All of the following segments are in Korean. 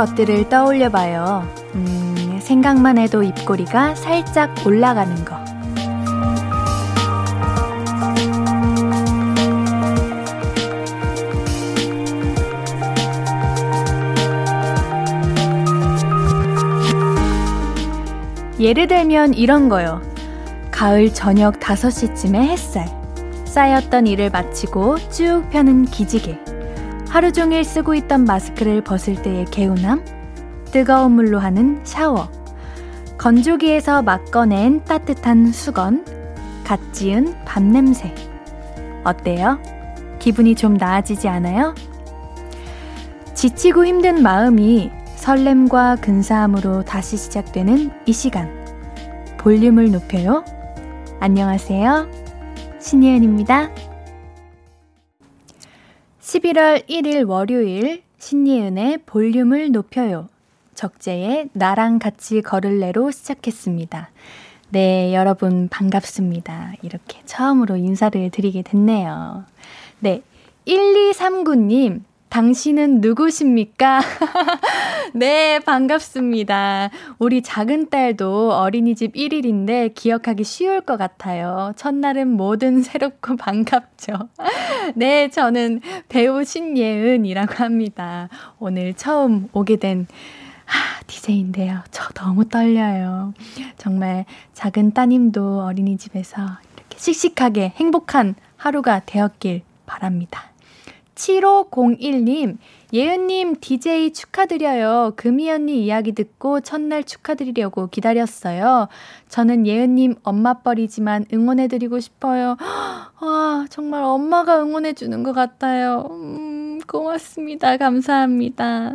것들을 떠올려 봐요. 음, 생각만 해도 입꼬리가 살짝 올라가는 거. 예를 들면 이런 거요. 가을 저녁 5시쯤에 햇살. 쌓였던 일을 마치고 쭉 펴는 기지개. 하루 종일 쓰고 있던 마스크를 벗을 때의 개운함. 뜨거운 물로 하는 샤워. 건조기에서 막 꺼낸 따뜻한 수건. 갓 지은 밥 냄새. 어때요? 기분이 좀 나아지지 않아요? 지치고 힘든 마음이 설렘과 근사함으로 다시 시작되는 이 시간. 볼륨을 높여요. 안녕하세요. 신예은입니다. 11월 1일 월요일 신예은의 볼륨을 높여요. 적재의 나랑 같이 걸을래로 시작했습니다. 네, 여러분 반갑습니다. 이렇게 처음으로 인사를 드리게 됐네요. 네, 1239님, 당신은 누구십니까? 네, 반갑습니다. 우리 작은 딸도 어린이집 1일인데 기억하기 쉬울 것 같아요. 첫날은 뭐든 새롭고 반갑죠. 네, 저는 배우 신예은이라고 합니다. 오늘 처음 오게 된 하, DJ인데요. 저 너무 떨려요. 정말 작은 따님도 어린이집에서 이렇게 씩씩하게 행복한 하루가 되었길 바랍니다. 7501님, 예은님 DJ 축하드려요. 금이 언니 이야기 듣고 첫날 축하드리려고 기다렸어요. 저는 예은님 엄마뻘이지만 응원해드리고 싶어요. 와, 정말 엄마가 응원해주는 것 같아요. 음, 고맙습니다. 감사합니다.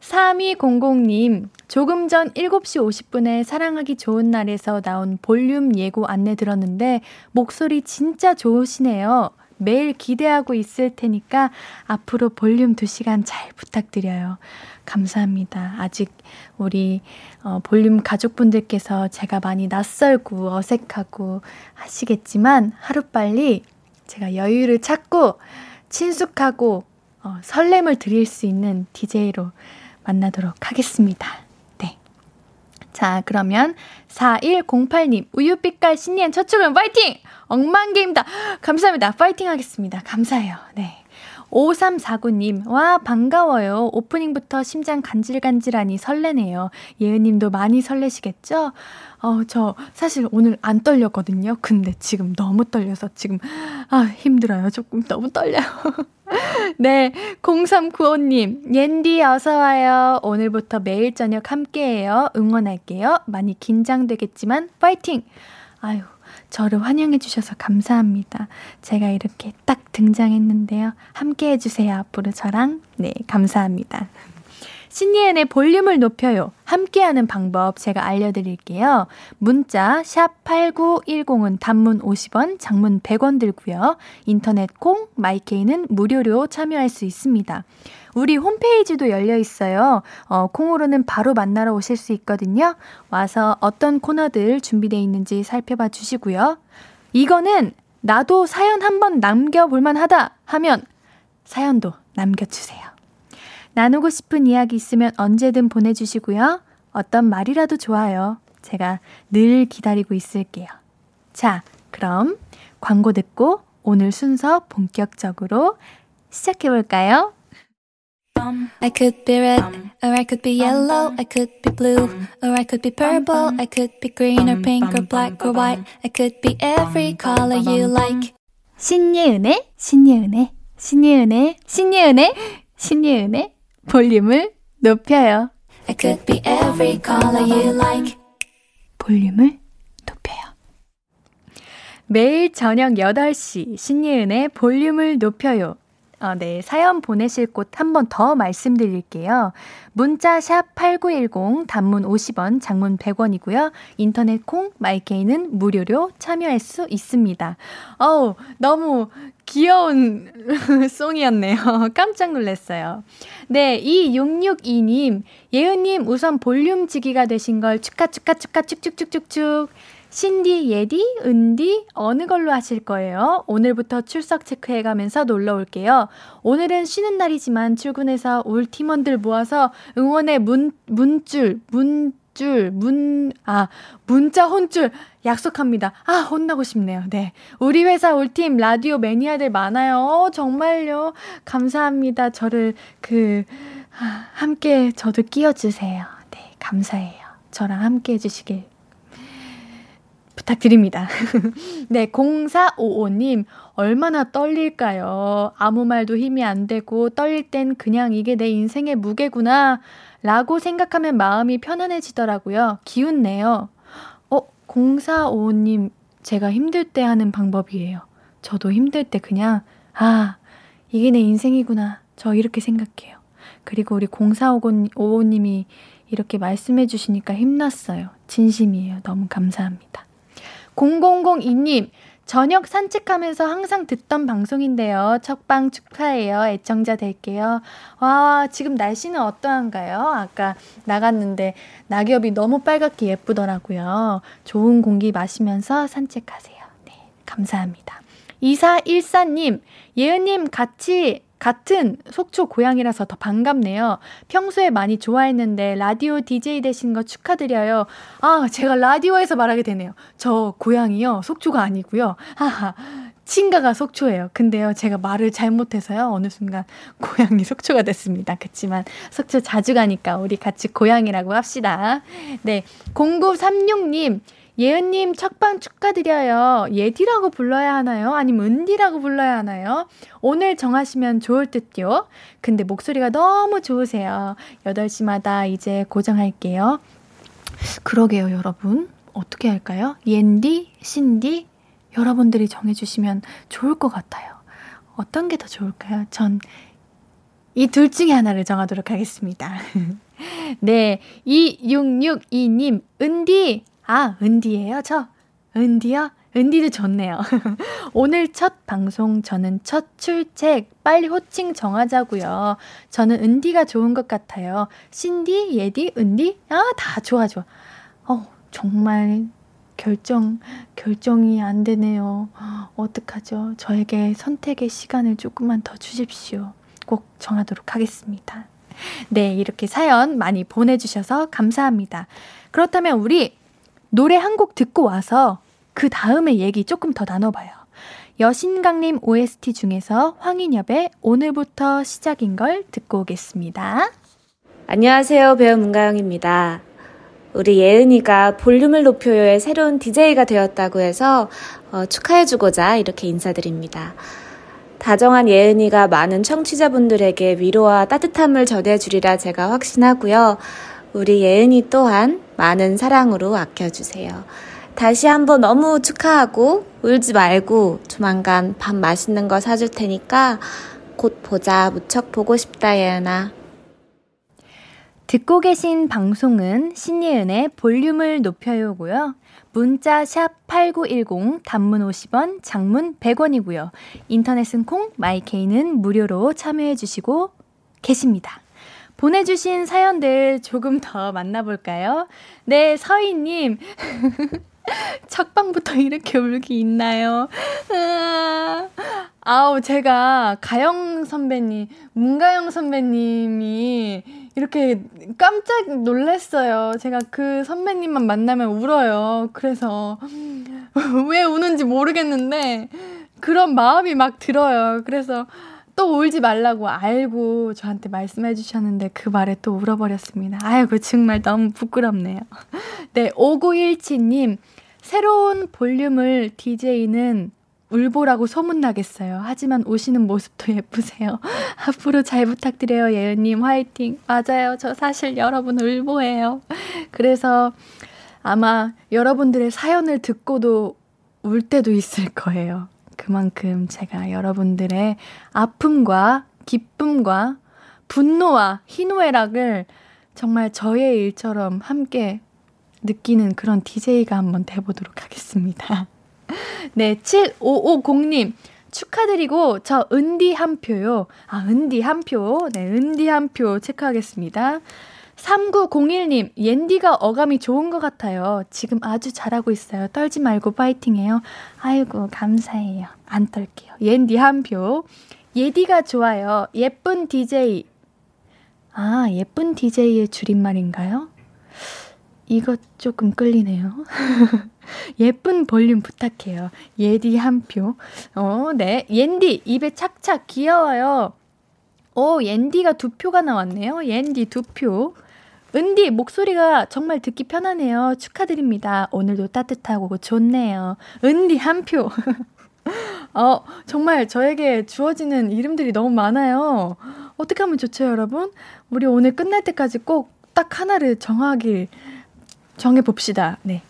3200님, 조금 전 7시 50분에 사랑하기 좋은 날에서 나온 볼륨 예고 안내 들었는데, 목소리 진짜 좋으시네요. 매일 기대하고 있을 테니까 앞으로 볼륨 2시간 잘 부탁드려요. 감사합니다. 아직 우리 어, 볼륨 가족분들께서 제가 많이 낯설고 어색하고 하시겠지만 하루빨리 제가 여유를 찾고 친숙하고 어, 설렘을 드릴 수 있는 DJ로 만나도록 하겠습니다. 자, 그러면 4108님, 우유빛깔 신년 첫 출근 파이팅! 엉망게임다. 감사합니다. 파이팅 하겠습니다. 감사해요. 네. 5349님, 와, 반가워요. 오프닝부터 심장 간질간질하니 설레네요. 예은님도 많이 설레시겠죠? 어, 저 사실 오늘 안 떨렸거든요. 근데 지금 너무 떨려서 지금, 아, 힘들어요. 조금 너무 떨려요. 네, 0395님, 옌디 어서와요. 오늘부터 매일 저녁 함께해요. 응원할게요. 많이 긴장되겠지만, 파이팅! 아유, 저를 환영해주셔서 감사합니다. 제가 이렇게 딱 등장했는데요. 함께해주세요. 앞으로 저랑. 네, 감사합니다. 신예은의 볼륨을 높여요. 함께하는 방법 제가 알려드릴게요. 문자 샵 8910은 단문 50원, 장문 100원 들고요. 인터넷 콩, 마이케이는 무료로 참여할 수 있습니다. 우리 홈페이지도 열려 있어요. 어, 콩으로는 바로 만나러 오실 수 있거든요. 와서 어떤 코너들 준비되어 있는지 살펴봐 주시고요. 이거는 나도 사연 한번 남겨볼만 하다 하면 사연도 남겨주세요. 나누고 싶은 이야기 있으면 언제든 보내주시고요. 어떤 말이라도 좋아요. 제가 늘 기다리고 있을게요. 자, 그럼 광고 듣고 오늘 순서 본격적으로 시작해볼까요? I could be red, or I could be yellow, I could be blue, or I could be purple, I could be green or pink or black or white, I could be every color you like. 신예은의, 신예은의, 신예은의, 신예은의, 신예은의 볼륨을 높여요. I could be every color you like. 볼륨을 높여요. 매일 저녁 8시 신예은의 볼륨을 높여요. 어, 네, 사연 보내실 곳 한 번 더 말씀드릴게요. 문자 샵 8910 단문 50원, 장문 100원이고요. 인터넷 콩 마이케이는 무료로 참여할 수 있습니다. 어우, 너무 귀여운 송이었네요. 깜짝 놀랐어요. 네, 2662님, 예은님 우선 볼륨지기가 되신 걸 축하, 축하, 축하, 축축축축축. 신디, 예디, 은디 어느 걸로 하실 거예요? 오늘부터 출석 체크해 가면서 놀러 올게요. 오늘은 쉬는 날이지만 출근해서 올 팀원들 모아서 응원의 문 문줄 문 줄, 문, 아, 문자 혼줄 약속합니다. 아, 혼나고 싶네요. 네. 우리 회사 올 팀 라디오 매니아들 많아요. 어, 정말요. 감사합니다. 저를 그, 아, 함께 저도 끼워주세요. 네, 감사해요. 저랑 함께 해주시길 부탁드립니다. 네, 0455님, 얼마나 떨릴까요? 아무 말도 힘이 안 되고, 떨릴 땐 그냥 이게 내 인생의 무게구나. 라고 생각하면 마음이 편안해지더라고요. 기운내요. 어, 0455님, 제가 힘들 때 하는 방법이에요. 저도 힘들 때 그냥, 아, 이게 내 인생이구나. 저 이렇게 생각해요. 그리고 우리 0455님이 이렇게 말씀해 주시니까 힘났어요. 진심이에요. 너무 감사합니다. 0002님, 저녁 산책하면서 항상 듣던 방송인데요. 첫방 축하해요. 애청자 될게요. 와, 지금 날씨는 어떠한가요? 아까 나갔는데 낙엽이 너무 빨갛게 예쁘더라고요. 좋은 공기 마시면서 산책하세요. 네, 감사합니다. 2414님, 예은님 같이 같은 속초 고향이라서 더 반갑네요. 평소에 많이 좋아했는데 라디오 DJ 되신 거 축하드려요. 아, 제가 라디오에서 말하게 되네요. 저 고향이요. 속초가 아니고요. 하하. 친가가 속초예요. 근데요, 제가 말을 잘못해서요, 어느 순간 고향이 속초가 됐습니다. 그치만, 속초 자주 가니까 우리 같이 고향이라고 합시다. 네. 0936님, 예은님 첫방 축하드려요. 예디라고 불러야 하나요? 아니면 은디라고 불러야 하나요? 오늘 정하시면 좋을 듯요. 근데 목소리가 너무 좋으세요. 8시마다 이제 고정할게요. 그러게요, 여러분. 어떻게 할까요? 옌디, 신디, 여러분들이 정해주시면 좋을 것 같아요. 어떤 게 더 좋을까요? 전 이 둘 중에 하나를 정하도록 하겠습니다. 네, 2662님, 은디, 아, 은디예요, 저? 은디요? 은디도 좋네요. 오늘 첫 방송, 저는 첫 출첵, 빨리 호칭 정하자고요. 저는 은디가 좋은 것 같아요. 신디, 예디, 은디? 아, 다 좋아, 좋아. 어, 정말 결정, 결정이 안 되네요. 어떡하죠? 저에게 선택의 시간을 조금만 더 주십시오. 꼭 정하도록 하겠습니다. 네, 이렇게 사연 많이 보내주셔서 감사합니다. 그렇다면 우리 노래 한 곡 듣고 와서 그 다음에 얘기 조금 더 나눠봐요. 여신강림 OST 중에서 황인엽의 오늘부터 시작인 걸 듣고 오겠습니다. 안녕하세요. 배우 문가영입니다. 우리 예은이가 볼륨을 높여요의 새로운 DJ가 되었다고 해서 어, 축하해주고자 이렇게 인사드립니다. 다정한 예은이가 많은 청취자분들에게 위로와 따뜻함을 전해주리라 제가 확신하고요. 우리 예은이 또한 많은 사랑으로 아껴주세요. 다시 한번 너무 축하하고 울지 말고 조만간 밥 맛있는 거 사줄 테니까 곧 보자. 무척 보고 싶다, 예은아. 듣고 계신 방송은 신예은의 볼륨을 높여요고요. 문자 샵 8910 단문 50원, 장문 100원이고요. 인터넷은 콩, 마이케이는 무료로 참여해 주시고 계십니다. 보내주신 사연들 조금 더 만나볼까요? 네, 서희님. 첫 방부터 이렇게 울기 있나요? 아우, 제가 가영 선배님, 문가영 선배님이 이렇게 깜짝 놀랐어요. 제가 그 선배님만 만나면 울어요. 그래서 왜 우는지 모르겠는데 그런 마음이 막 들어요. 그래서 또 울지 말라고 알고 저한테 말씀해 주셨는데 그 말에 또 울어버렸습니다. 아이고, 정말 너무 부끄럽네요. 네, 5917님, 새로운 볼륨을 DJ는 울보라고 소문나겠어요. 하지만 오시는 모습도 예쁘세요. 앞으로 잘 부탁드려요, 예은님. 화이팅. 맞아요. 저 사실 여러분 울보예요. 그래서 아마 여러분들의 사연을 듣고도 울 때도 있을 거예요. 그만큼 제가 여러분들의 아픔과 기쁨과 분노와 희노애락을 정말 저의 일처럼 함께 느끼는 그런 DJ가 한번 돼보도록 하겠습니다. 네, 7550님. 축하드리고, 저 은디 한 표요. 아, 은디 한 표. 네, 은디 한 표 체크하겠습니다. 3901님, 옌디가 어감이 좋은 것 같아요. 지금 아주 잘하고 있어요. 떨지 말고 파이팅해요. 아이고, 감사해요. 안 떨게요. 옌디 한 표. 예디가 좋아요. 예쁜 DJ. 아, 예쁜 DJ의 줄임말인가요? 이것 조금 끌리네요. 예쁜 볼륨 부탁해요. 예디 한 표. 어, 네. 옌디, 입에 착착 귀여워요. 오, 옌디가 두 표가 나왔네요. 옌디 두 표. 은디, 목소리가 정말 듣기 편하네요. 축하드립니다. 오늘도 따뜻하고 좋네요. 은디 한 표. 어, 정말 저에게 주어지는 이름들이 너무 많아요. 어떻게 하면 좋죠, 여러분? 우리 오늘 끝날 때까지 꼭 딱 하나를 정하길 정해 봅시다. 네.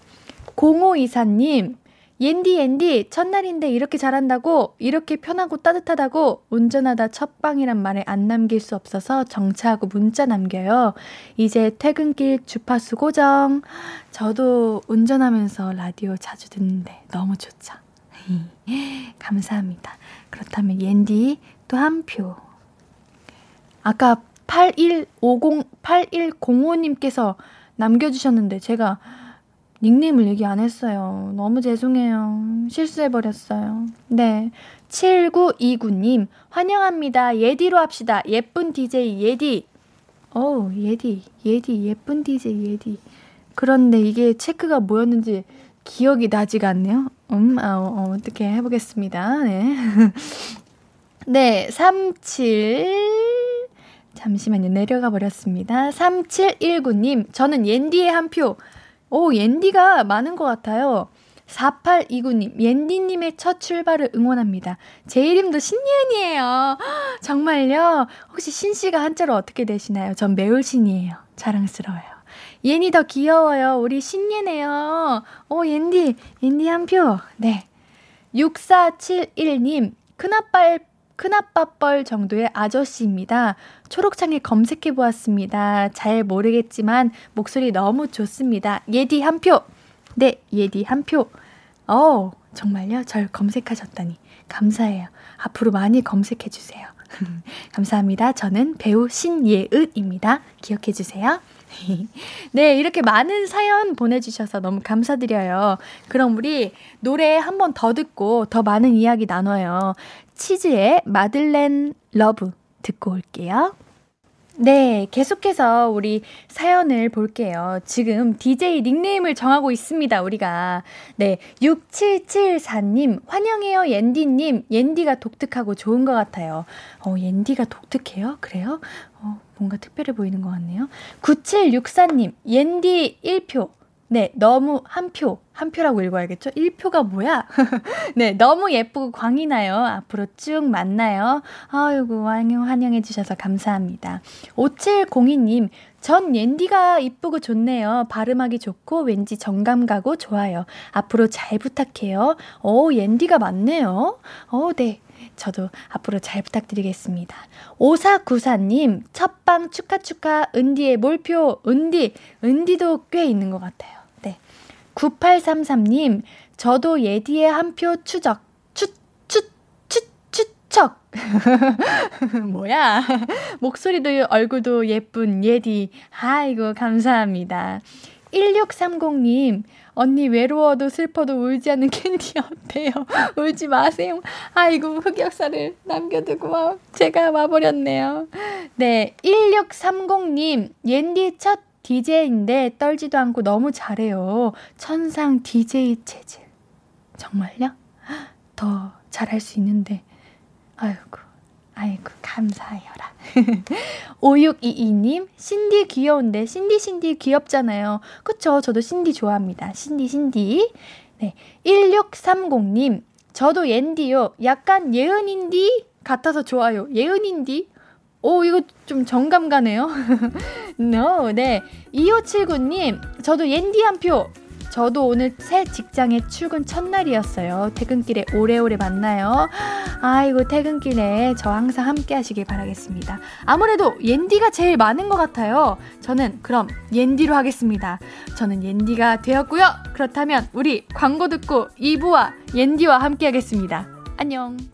0524님, 옌디 옌디 첫날인데 이렇게 잘한다고 이렇게 편하고 따뜻하다고 운전하다 첫방이란 말을 안 남길 수 없어서 정차하고 문자 남겨요. 이제 퇴근길 주파수 고정. 저도 운전하면서 라디오 자주 듣는데 너무 좋죠. 감사합니다. 그렇다면 옌디 또 한 표. 아까 8150 8105님께서 남겨주셨는데 제가 닉네임을 얘기 안 했어요. 너무 죄송해요. 실수해버렸어요. 네. 7929님, 환영합니다. 예디로 합시다. 예쁜 DJ 예디. 어 예디, 예디, 예쁜 DJ 예디. 그런데 이게 체크가 뭐였는지 기억이 나지가 않네요. 음, 아, 어, 어, 어떻게 해보겠습니다. 네. 네, 37. 잠시만요. 내려가 버렸습니다. 3719님, 저는 옌디의 한 표. 오, 옌디가 많은 것 같아요. 4829님, 옌디님의 첫 출발을 응원합니다. 제 이름도 신예은이에요. 정말요? 혹시 신씨가 한자로 어떻게 되시나요? 전 매울신이에요. 자랑스러워요. 옌이 더 귀여워요. 우리 신예네요. 오, 옌디, 옌디 한 표. 네. 6471님, 큰아빠 큰아빠 뻘 정도의 아저씨입니다. 초록창에 검색해 보았습니다. 잘 모르겠지만 목소리 너무 좋습니다. 예디 한 표. 네, 예디 한 표. 어, 정말요? 절 검색하셨다니 감사해요. 앞으로 많이 검색해 주세요. 감사합니다. 저는 배우 신예은입니다. 기억해 주세요. 네, 이렇게 많은 사연 보내주셔서 너무 감사드려요. 그럼 우리 노래 한 번 더 듣고 더 많은 이야기 나눠요. 치즈의 Madeleine Love 듣고 올게요. 네, 계속해서 우리 사연을 볼게요. 지금 DJ 닉네임을 정하고 있습니다, 우리가. 네, 6774님, 환영해요, 옌디님. 옌디가 독특하고 좋은 것 같아요. 어, 옌디가 독특해요? 그래요? 어, 뭔가 특별해 보이는 것 같네요. 9764님, 옌디 1표. 네, 너무 한 표, 한 표라고 읽어야겠죠? 1표가 뭐야? 네, 너무 예쁘고 광이 나요. 앞으로 쭉 만나요. 아이고, 환영, 환영해 주셔서 감사합니다. 5702님, 전 옌디가 이쁘고 좋네요. 발음하기 좋고 왠지 정감 가고 좋아요. 앞으로 잘 부탁해요. 오, 옌디가 맞네요. 어, 네. 저도 앞으로 잘 부탁드리겠습니다. 5494님, 첫방 축하 축하, 은디의 몰표, 은디, 은디도 꽤 있는 것 같아요. 네. 9833님, 저도 예디의 한 표 추적, 추, 추, 추, 추척. 뭐야? 목소리도 얼굴도 예쁜 예디. 아이고, 감사합니다. 1630님, 언니 외로워도 슬퍼도 울지 않는 캔디 어때요? 울지 마세요. 아이고, 흑역사를 남겨두고 와, 제가 와버렸네요. 네, 1630님, 옌디 첫 DJ인데 떨지도 않고 너무 잘해요. 천상 DJ 체질. 정말요? 더 잘할 수 있는데. 아이고. 아이고, 감사해요라. 5622님, 신디 귀여운데, 신디, 신디 귀엽잖아요. 그쵸? 저도 신디 좋아합니다. 신디, 신디. 네. 1630님, 저도 옌디요. 약간 예은인디 같아서 좋아요. 예은인디? 오, 이거 좀 정감 가네요. no, 네. 2579님, 저도 옌디 한 표. 저도 오늘 새 직장에 출근 첫날이었어요. 퇴근길에 오래오래 만나요. 아이고, 퇴근길에 저 항상 함께 하시길 바라겠습니다. 아무래도 옌디가 제일 많은 것 같아요. 저는 그럼 옌디로 하겠습니다. 저는 옌디가 되었고요. 그렇다면 우리 광고 듣고 2부와 옌디와 함께 하겠습니다. 안녕.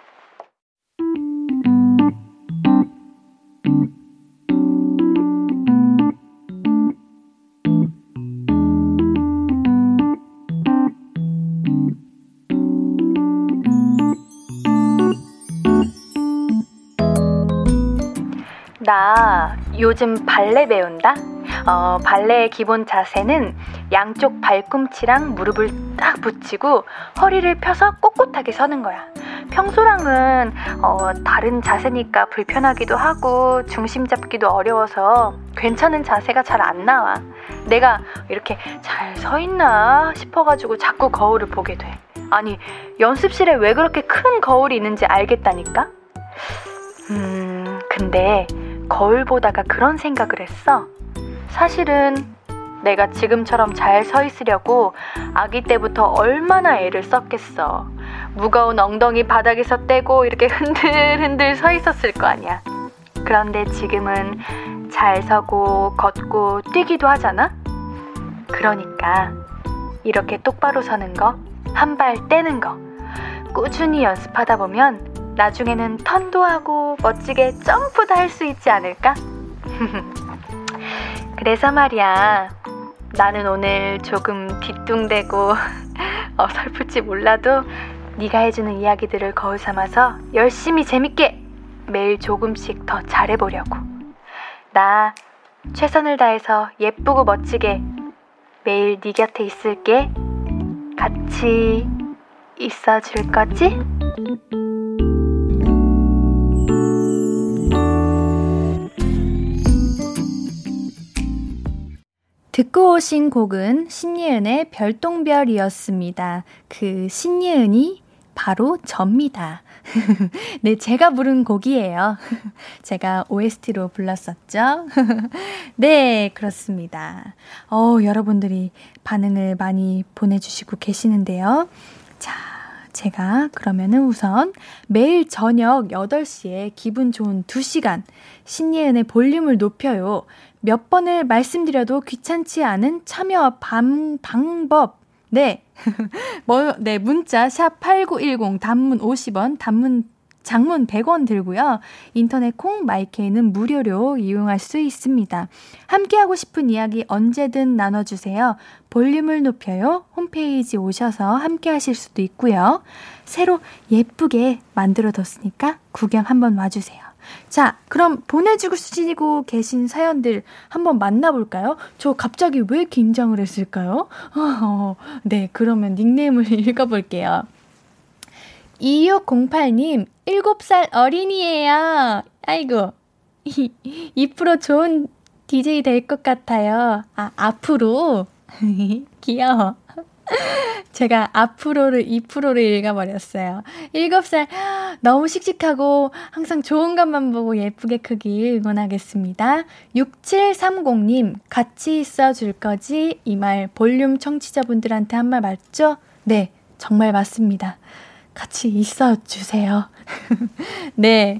요즘 발레 배운다? 어, 발레의 기본 자세는 양쪽 발꿈치랑 무릎을 딱 붙이고 허리를 펴서 꼿꼿하게 서는 거야. 평소랑은 어, 다른 자세니까 불편하기도 하고 중심 잡기도 어려워서 괜찮은 자세가 잘 안 나와. 내가 이렇게 잘 서 있나 싶어가지고 자꾸 거울을 보게 돼. 아니, 연습실에 왜 그렇게 큰 거울이 있는지 알겠다니까? 음, 근데 거울 보다가 그런 생각을 했어. 사실은 내가 지금처럼 잘 서 있으려고 아기 때부터 얼마나 애를 썼겠어. 무거운 엉덩이 바닥에서 떼고 이렇게 흔들흔들 서 있었을 거 아니야. 그런데 지금은 잘 서고 걷고 뛰기도 하잖아? 그러니까 이렇게 똑바로 서는 거, 한 발 떼는 거, 꾸준히 연습하다 보면 나중에는 턴도 하고 멋지게 점프도 할 수 있지 않을까? 그래서 말이야. 나는 오늘 조금 뒤뚱대고 어설플지 몰라도 네가 해주는 이야기들을 거울 삼아서 열심히 재밌게 매일 조금씩 더 잘해보려고. 나 최선을 다해서 예쁘고 멋지게 매일 네 곁에 있을게. 같이 있어줄 거지? 듣고 오신 곡은 신예은의 별똥별이었습니다. 그 신예은이 바로 접니다. 네, 제가 부른 곡이에요. 제가 OST로 불렀었죠. 네, 그렇습니다. 어, 여러분들이 반응을 많이 보내주시고 계시는데요. 자, 제가 그러면은 우선 매일 저녁 8시에 기분 좋은 2시간 신예은의 볼륨을 높여요. 몇 번을 말씀드려도 귀찮지 않은 참여 방, 방법. 네. 뭐, 네, 문자, 샵 8910, 단문 50원, 단문, 장문 100원 들고요. 인터넷 콩, 마이케이는 무료로 이용할 수 있습니다. 함께하고 싶은 이야기 언제든 나눠주세요. 볼륨을 높여요. 홈페이지 오셔서 함께하실 수도 있고요. 새로 예쁘게 만들어뒀으니까 구경 한번 와주세요. 자, 그럼 보내주시고 계신 사연들 한번 만나볼까요? 저 갑자기 왜 긴장을 했을까요? 어, 네, 그러면 닉네임을 읽어볼게요. 2608님, 7살 어린이에요. 아이고, 2% 좋은 DJ 될 것 같아요. 아, 앞으로? 귀여워. 제가 앞으로를 2%를 읽어버렸어요. 7살 너무 씩씩하고 항상 좋은 것만 보고 예쁘게 크길 응원하겠습니다. 6730님 같이 있어 줄 거지? 이 말 볼륨 청취자분들한테 한 말 맞죠? 네, 정말 맞습니다. 같이 있어 주세요. 네.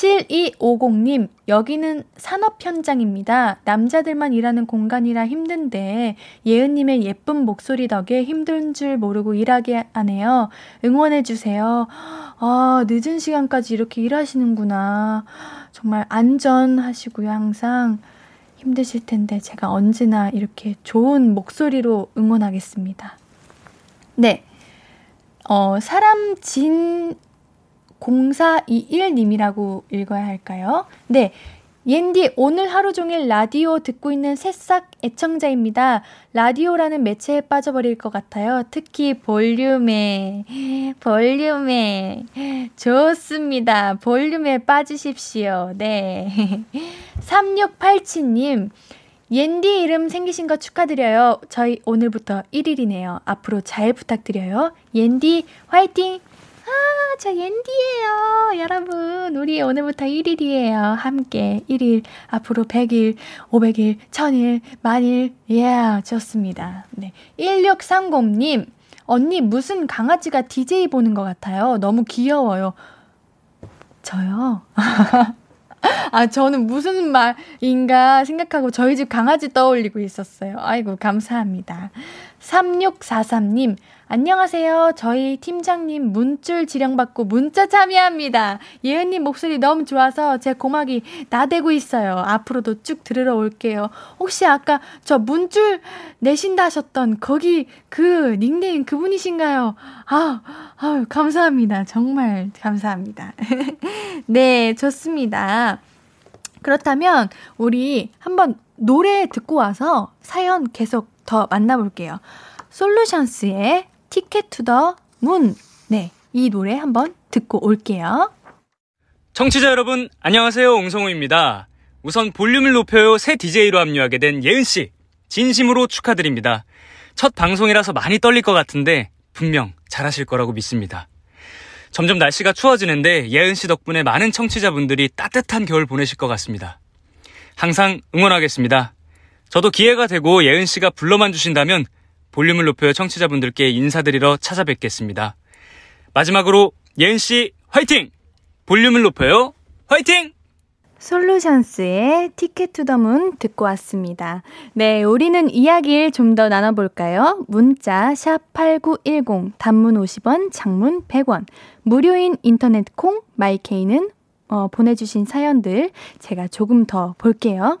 7250님, 여기는 산업 현장입니다. 남자들만 일하는 공간이라 힘든데, 예은님의 예쁜 목소리 덕에 힘든 줄 모르고 일하게 하네요. 응원해주세요. 아, 늦은 시간까지 이렇게 일하시는구나. 정말 안전하시고요, 항상. 힘드실 텐데, 제가 언제나 이렇게 좋은 목소리로 응원하겠습니다. 네. 어, 사람 진 0421님이라고 읽어야 할까요? 네. 옌디, 오늘 하루 종일 라디오 듣고 있는 새싹 애청자입니다. 라디오라는 매체에 빠져버릴 것 같아요. 특히 볼륨에, 볼륨에. 좋습니다. 볼륨에 빠지십시오. 네. 3687님, 옌디 이름 생기신 거 축하드려요. 저희 오늘부터 1일이네요. 앞으로 잘 부탁드려요. 옌디, 화이팅! 아, 저 옌디예요. 여러분, 우리 오늘부터 1일이에요. 함께 1일, 앞으로 100일, 500일, 1000일, 만일, 예, yeah, 좋습니다. 네. 1630님, 언니 무슨 강아지가 DJ 보는 것 같아요. 너무 귀여워요. 저요? 아, 저는 무슨 말인가 생각하고 저희 집 강아지 떠올리고 있었어요. 아이고, 감사합니다. 3643님, 안녕하세요. 저희 팀장님 문줄 지령받고 문자 참여합니다. 예은님 목소리 너무 좋아서 제 고막이 나대고 있어요. 앞으로도 쭉 들으러 올게요. 혹시 아까 저 문줄 내신다 하셨던 거기 그 닉네임 그분이신가요? 아, 아 감사합니다. 정말 감사합니다. 네, 좋습니다. 그렇다면 우리 한번 노래 듣고 와서 사연 계속 더 만나볼게요. 솔루션스의 Ticket to the Moon. 네, 이 노래 한번 듣고 올게요. 청취자 여러분, 안녕하세요. 옹성우입니다. 우선 볼륨을 높여요 새 DJ로 합류하게 된 예은씨. 진심으로 축하드립니다. 첫 방송이라서 많이 떨릴 것 같은데 분명 잘하실 거라고 믿습니다. 점점 날씨가 추워지는데 예은 씨 덕분에 많은 청취자분들이 따뜻한 겨울 보내실 것 같습니다. 항상 응원하겠습니다. 저도 기회가 되고 예은 씨가 불러만 주신다면 볼륨을 높여 청취자분들께 인사드리러 찾아뵙겠습니다. 마지막으로 예은 씨 화이팅! 볼륨을 높여요 화이팅! 솔루션스의 Ticket to the Moon 듣고 왔습니다. 네, 우리는 이야기를 좀 더 나눠볼까요? 문자 샵8910 단문 50원, 장문 100원 무료인 인터넷 콩 마이케이는 어, 보내주신 사연들 제가 조금 더 볼게요.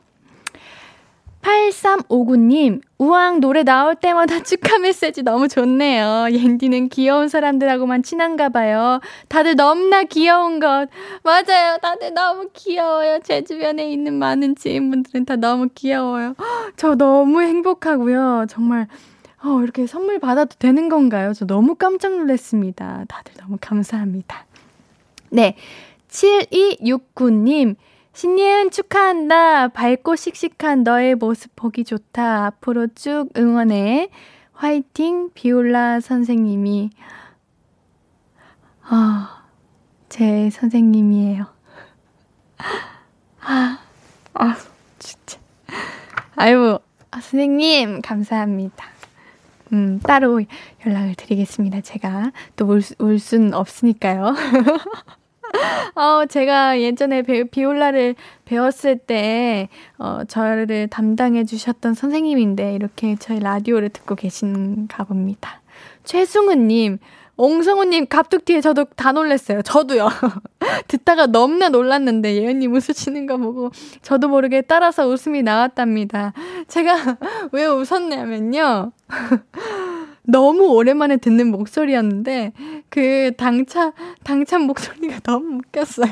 8359님, 우왕 노래 나올 때마다 축하 메시지 너무 좋네요. 옌디는 귀여운 사람들하고만 친한가 봐요. 다들 너무나 귀여운 것. 맞아요. 다들 너무 귀여워요. 제 주변에 있는 많은 지인분들은 다 너무 귀여워요. 저 너무 행복하고요. 정말, 어, 이렇게 선물 받아도 되는 건가요? 저 너무 깜짝 놀랐습니다. 다들 너무 감사합니다. 네. 7269님, 신예은 축하한다. 밝고 씩씩한 너의 모습 보기 좋다. 앞으로 쭉 응원해. 화이팅, 비올라 선생님이. 아, 제 선생님이에요. 아, 아, 진짜. 아유, 아, 선생님, 감사합니다. 음, 따로 연락을 드리겠습니다. 제가 또 올, 올순 없으니까요. 어, 제가 예전에 배, 비올라를 배웠을 때, 어, 저를 담당해 주셨던 선생님인데, 이렇게 저희 라디오를 듣고 계신가 봅니다. 최승우님, 옹성우님 갑툭튀에 저도 다 놀랐어요. 저도요. 듣다가 너무나 놀랐는데 예은님 웃으시는 거 보고 저도 모르게 따라서 웃음이 나왔답니다. 제가 왜 웃었냐면요. 너무 오랜만에 듣는 목소리였는데 그 당차 당찬 목소리가 너무 웃겼어요.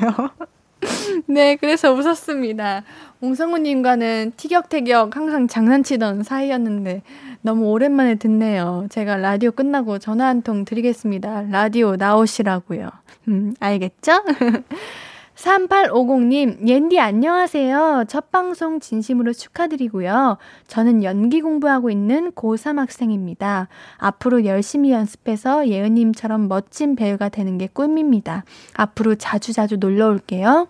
네, 그래서 웃었습니다. 옹성우님과는 티격태격 항상 장난치던 사이였는데 너무 오랜만에 듣네요. 제가 라디오 끝나고 전화 한 통 드리겠습니다. 라디오 나오시라고요. 음, 알겠죠? 3850님, 옌디 안녕하세요. 첫 방송 진심으로 축하드리고요. 저는 연기 공부하고 있는 고3 학생입니다. 앞으로 열심히 연습해서 예은님처럼 멋진 배우가 되는 게 꿈입니다. 앞으로 자주자주 놀러 올게요.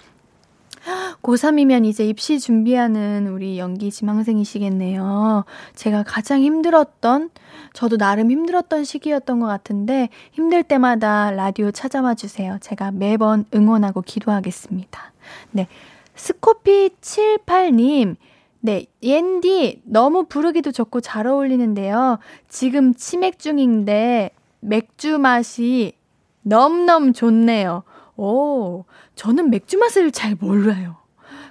고3이면 이제 입시 준비하는 우리 연기 지망생이시겠네요. 제가 가장 힘들었던, 저도 나름 힘들었던 시기였던 것 같은데, 힘들 때마다 라디오 찾아와 주세요. 제가 매번 응원하고 기도하겠습니다. 네. 스코피78님, 네, 옌디 너무 부르기도 좋고 잘 어울리는데요. 지금 치맥 중인데 맥주 맛이 너무너무 좋네요. 오, 저는 맥주 맛을 잘 몰라요.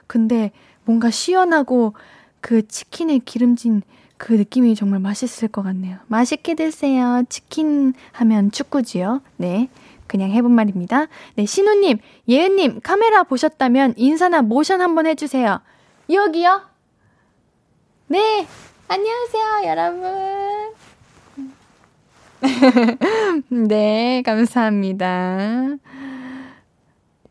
근데 뭔가 시원하고 그 치킨의 기름진 그 느낌이 정말 맛있을 것 같네요. 맛있게 드세요. 치킨 하면 축구지요. 네. 그냥 해본 말입니다. 네, 신우님, 예은님, 카메라 보셨다면 인사나 모션 한번 해주세요. 여기요? 네, 안녕하세요, 여러분. 네, 감사합니다.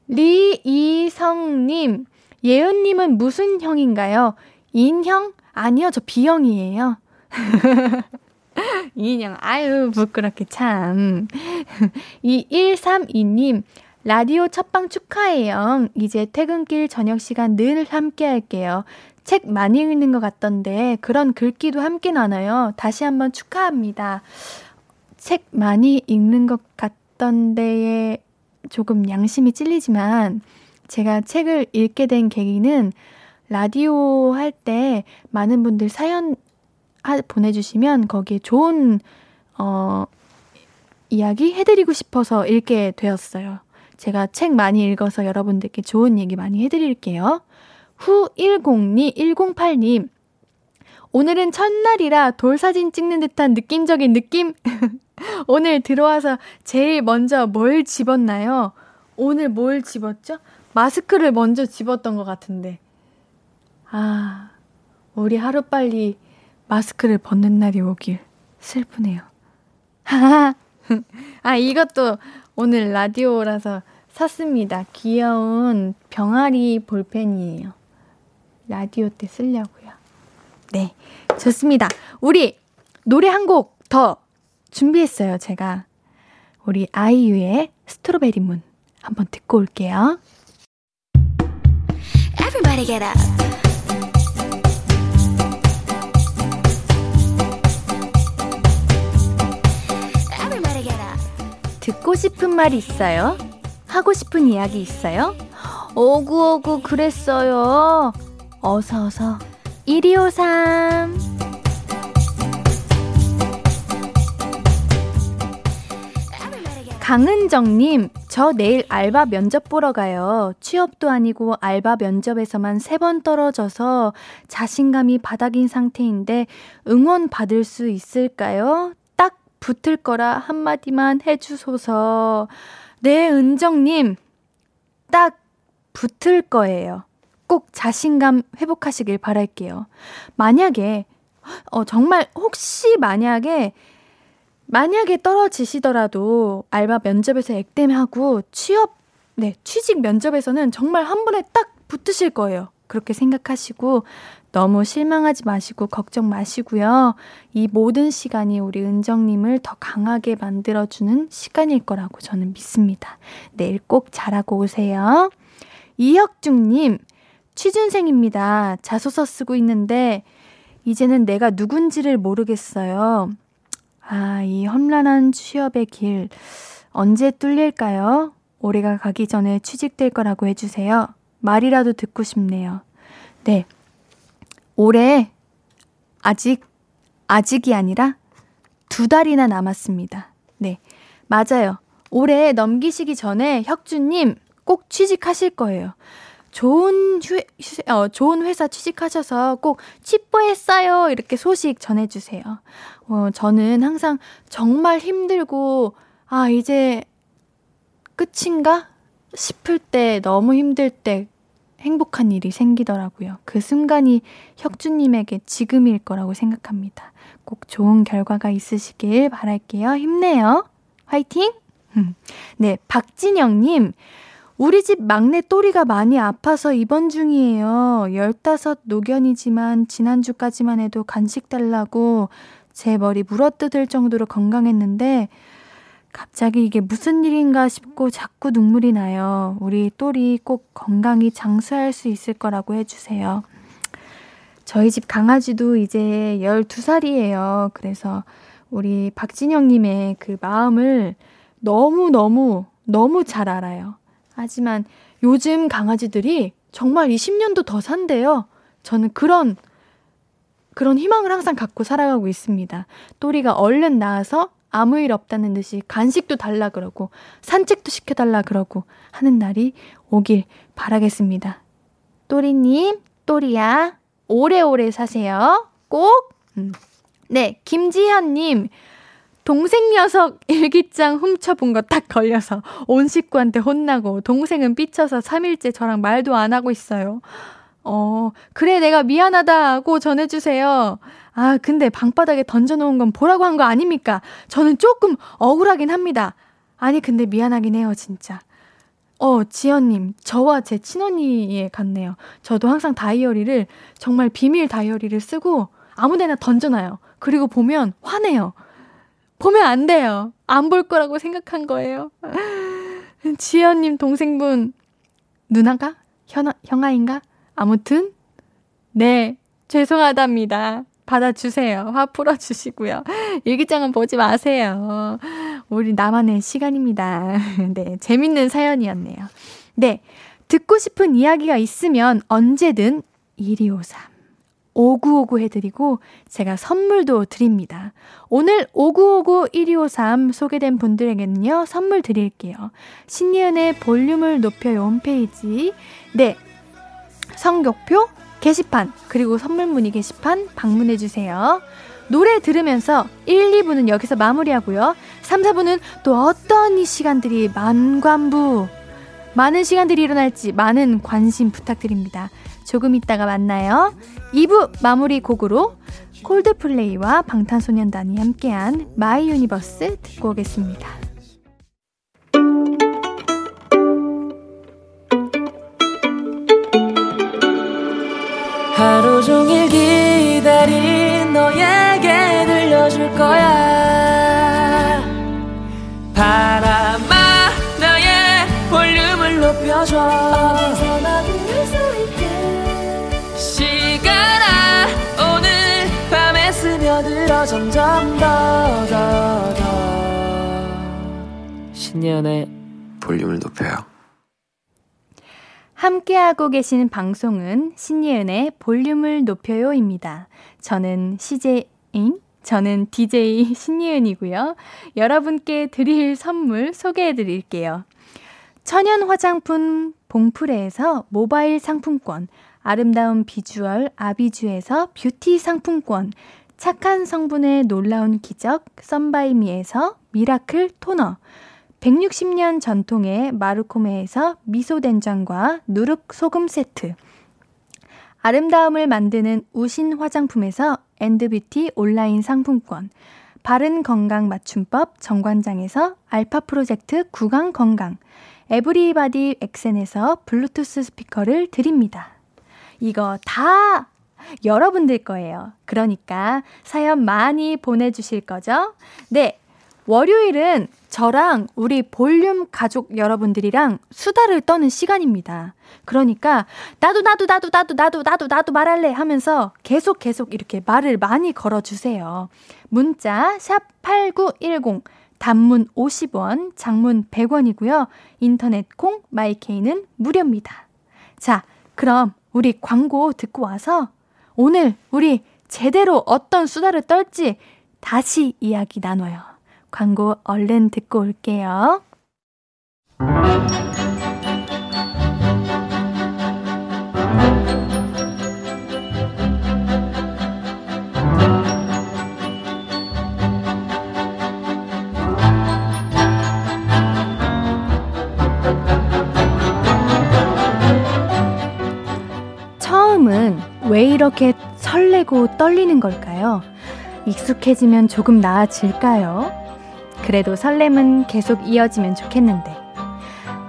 리이성님, 예은님은 무슨 형인가요? 인형? 아니요, 저 B형이에요. 인형, 아유, 부끄럽게 참. 2132님, 라디오 첫방 축하해요. 이제 퇴근길 저녁 시간 늘 함께 할게요. 책 많이 읽는 것 같던데 그런 글귀도 함께 나눠요. 다시 한번 축하합니다. 책 많이 읽는 것 같던데에 조금 양심이 찔리지만 제가 책을 읽게 된 계기는 라디오 할 때 많은 분들 사연 하, 보내주시면 거기에 좋은 어, 이야기 해드리고 싶어서 읽게 되었어요. 제가 책 많이 읽어서 여러분들께 좋은 얘기 많이 해드릴게요. 후10니 108님 오늘은 첫날이라 돌 사진 찍는 듯한 느낌적인 느낌? 오늘 들어와서 제일 먼저 뭘 집었나요? 오늘 뭘 집었죠? 마스크를 먼저 집었던 것 같은데. 아, 우리 하루빨리 마스크를 벗는 날이 오길 슬프네요. 아, 이것도 오늘 라디오라서 샀습니다. 귀여운 병아리 볼펜이에요. 라디오 때 쓰려고요. 네, 좋습니다. 우리 노래 한 곡 더 준비했어요, 제가. 우리 아이유의 스트로베리 문 한번 듣고 올게요. Everybody get up. 듣고 싶은 말 있어요? 하고 싶은 이야기 있어요? 오구오구 그랬어요. 어서 어서 1253 강은정님, 저 내일 알바 면접 보러 가요. 취업도 아니고 알바 면접에서만 세 번 떨어져서 자신감이 바닥인 상태인데 응원 받을 수 있을까요? 붙을 거라 한마디만 해주소서. 네, 은정님. 딱 붙을 거예요. 꼭 자신감 회복하시길 바랄게요. 만약에, 어, 정말 혹시 만약에, 만약에 떨어지시더라도 알바 면접에서 액땜하고 취업, 네, 취직 면접에서는 정말 한 번에 딱 붙으실 거예요. 그렇게 생각하시고 너무 실망하지 마시고 걱정 마시고요. 이 모든 시간이 우리 은정님을 더 강하게 만들어주는 시간일 거라고 저는 믿습니다. 내일 꼭 잘하고 오세요. 이혁중님, 취준생입니다. 자소서 쓰고 있는데, 이제는 내가 누군지를 모르겠어요. 아, 이 험난한 취업의 길, 언제 뚫릴까요? 올해가 가기 전에 취직될 거라고 해주세요. 말이라도 듣고 싶네요. 네. 올해 아직, 아직이 아니라 두 달이나 남았습니다. 네. 맞아요. 올해 넘기시기 전에 혁주님 꼭 취직하실 거예요. 좋은 휴, 어, 좋은 회사 취직하셔서 꼭 취뽀했어요. 이렇게 소식 전해주세요. 어, 저는 항상 정말 힘들고, 아, 이제 끝인가? 싶을 때, 너무 힘들 때, 행복한 일이 생기더라고요. 그 순간이 혁주님에게 지금일 거라고 생각합니다. 꼭 좋은 결과가 있으시길 바랄게요. 힘내요. 화이팅! 네, 박진영님. 우리 집 막내 또리가 많이 아파서 입원 중이에요. 15 노견이지만 지난주까지만 해도 간식 달라고 제 머리 물어뜯을 정도로 건강했는데 갑자기 이게 무슨 일인가 싶고 자꾸 눈물이 나요. 우리 또리 꼭 건강히 장수할 수 있을 거라고 해주세요. 저희 집 강아지도 이제 12살이에요. 그래서 우리 박진영님의 그 마음을 너무너무, 너무 잘 알아요. 하지만 요즘 강아지들이 정말 20년도 더 산대요. 저는 그런, 그런 희망을 항상 갖고 살아가고 있습니다. 또리가 얼른 나와서 아무 일 없다는 듯이 간식도 달라 그러고 산책도 시켜달라 그러고 하는 날이 오길 바라겠습니다. 또리님, 또리야, 오래오래 사세요. 꼭! 음. 네, 김지현님, 동생 녀석 일기장 훔쳐본 거 딱 걸려서 온 식구한테 혼나고 동생은 삐쳐서 3일째 저랑 말도 안 하고 있어요. 어, 그래, 내가 미안하다고 전해주세요. 아, 근데 방바닥에 던져놓은 건 보라고 한 거 아닙니까? 저는 조금 억울하긴 합니다. 아니, 근데 미안하긴 해요, 진짜. 어, 지연님, 저와 제 친언니에 같네요. 저도 항상 다이어리를, 정말 비밀 다이어리를 쓰고 아무 데나 던져놔요. 그리고 보면 화내요. 보면 안 돼요. 안 볼 거라고 생각한 거예요. 지연님 동생분, 누나가? 현, 형아인가? 아무튼, 네, 죄송하답니다. 받아주세요. 화 풀어주시고요. 일기장은 보지 마세요. 우리 나만의 시간입니다. 네, 재밌는 사연이었네요. 네, 듣고 싶은 이야기가 있으면 언제든 1253. 5959 해드리고 제가 선물도 드립니다. 오늘 5959 1253 소개된 분들에게는요, 선물 드릴게요. 신예은의 볼륨을 높여요 홈페이지. 네. 성격표 게시판, 그리고 선물 문의 게시판 방문해주세요. 노래 들으면서 1, 2부는 여기서 마무리하고요. 3, 4부는 또 어떤 이 시간들이 만관부, 많은 시간들이 일어날지 많은 관심 부탁드립니다. 조금 있다가 만나요. 2부 마무리 곡으로 콜드플레이와 방탄소년단이 함께한 My Universe 듣고 오겠습니다. 하루 종일 기다린 너에게 들려줄 거야 바람아 나의 볼륨을 높여줘 스며들어 점점 더 더 더 신예은의 볼륨을 높여요 함께하고 계신 방송은 신예은의 볼륨을 높여요입니다. 저는 CJ인, 저는 DJ 신예은이고요. 여러분께 드릴 선물 소개해 드릴게요. 천연 화장품 봉프레에서 모바일 상품권, 아름다운 비주얼 아비주에서 뷰티 상품권, 착한 성분의 놀라운 기적 썬바이미에서 miracle 토너, 160년 전통의 마르코메에서 미소된장과 누룩 소금 세트. 아름다움을 만드는 우신 화장품에서 엔드뷰티 온라인 상품권. 바른 건강 맞춤법 정관장에서 알파 프로젝트 구강 건강. 에브리바디 엑센에서 블루투스 스피커를 드립니다. 이거 다 여러분들 거예요. 그러니까 사연 많이 보내주실 거죠? 네. 월요일은 저랑 우리 볼륨 가족 여러분들이랑 수다를 떠는 시간입니다. 그러니까 나도 나도 나도 나도 나도 나도 나도 말할래 하면서 계속 계속 이렇게 말을 많이 걸어 주세요. 문자 샵 8910 단문 50원, 장문 100원이고요. 인터넷 콩 마이케이는 무료입니다. 자, 그럼 우리 광고 듣고 와서 오늘 우리 제대로 어떤 수다를 떨지 다시 이야기 나눠요. 광고 얼른 듣고 올게요. 왜 이렇게 설레고 떨리는 걸까요? 익숙해지면 조금 나아질까요? 그래도 설렘은 계속 이어지면 좋겠는데.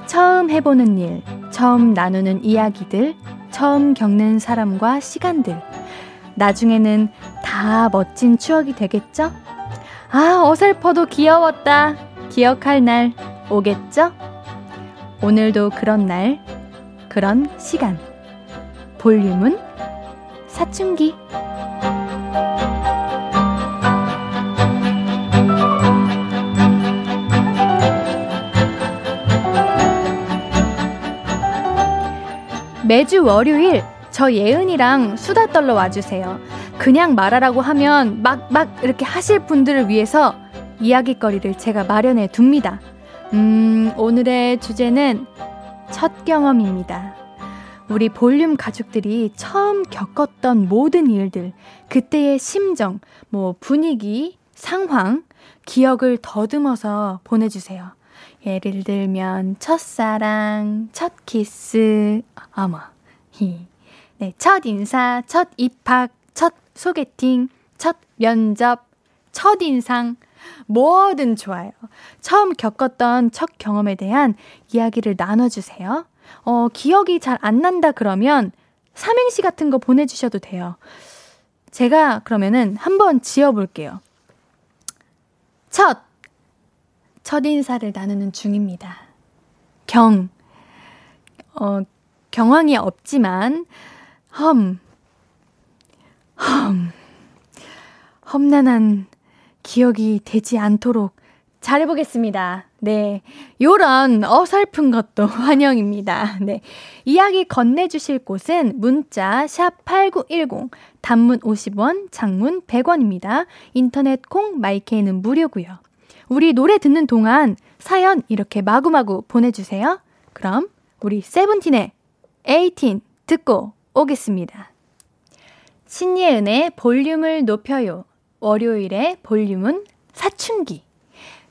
처음 해보는 일, 처음 나누는 이야기들, 처음 겪는 사람과 시간들. 나중에는 다 멋진 추억이 되겠죠? 아, 어설퍼도 귀여웠다. 기억할 날 오겠죠? 오늘도 그런 날, 그런 시간. 볼륨은 사춘기. 매주 월요일 저 예은이랑 수다 떨러 와주세요. 그냥 말하라고 하면 막, 막 이렇게 하실 분들을 위해서 이야기거리를 제가 마련해 둡니다. 음, 오늘의 주제는 첫 경험입니다. 우리 볼륨 가족들이 처음 겪었던 모든 일들, 그때의 심정, 뭐 분위기, 상황, 기억을 더듬어서 보내주세요. 예를 들면, 첫사랑, 첫 키스, 어머, 히. 네, 첫 인사, 첫 입학, 첫 소개팅, 첫 면접, 첫 인상, 뭐든 좋아요. 처음 겪었던 첫 경험에 대한 이야기를 나눠주세요. 어, 기억이 잘 안 난다 그러면 삼행시 같은 거 보내주셔도 돼요. 제가 그러면은 한번 지어볼게요. 첫, 첫 인사를 나누는 중입니다. 경, 어, 경황이 없지만, 험, 험, 험난한 기억이 되지 않도록 잘해보겠습니다. 네. 요런 어설픈 것도 환영입니다. 네. 이야기 건네주실 곳은 문자 샵8910 단문 50원, 장문 100원입니다. 인터넷 콩 마이케이는 무료고요. 우리 노래 듣는 동안 사연 이렇게 마구마구 보내주세요. 그럼 우리 세븐틴의 18 듣고 오겠습니다. 신예은의 볼륨을 높여요. 월요일에 볼륨은 사춘기.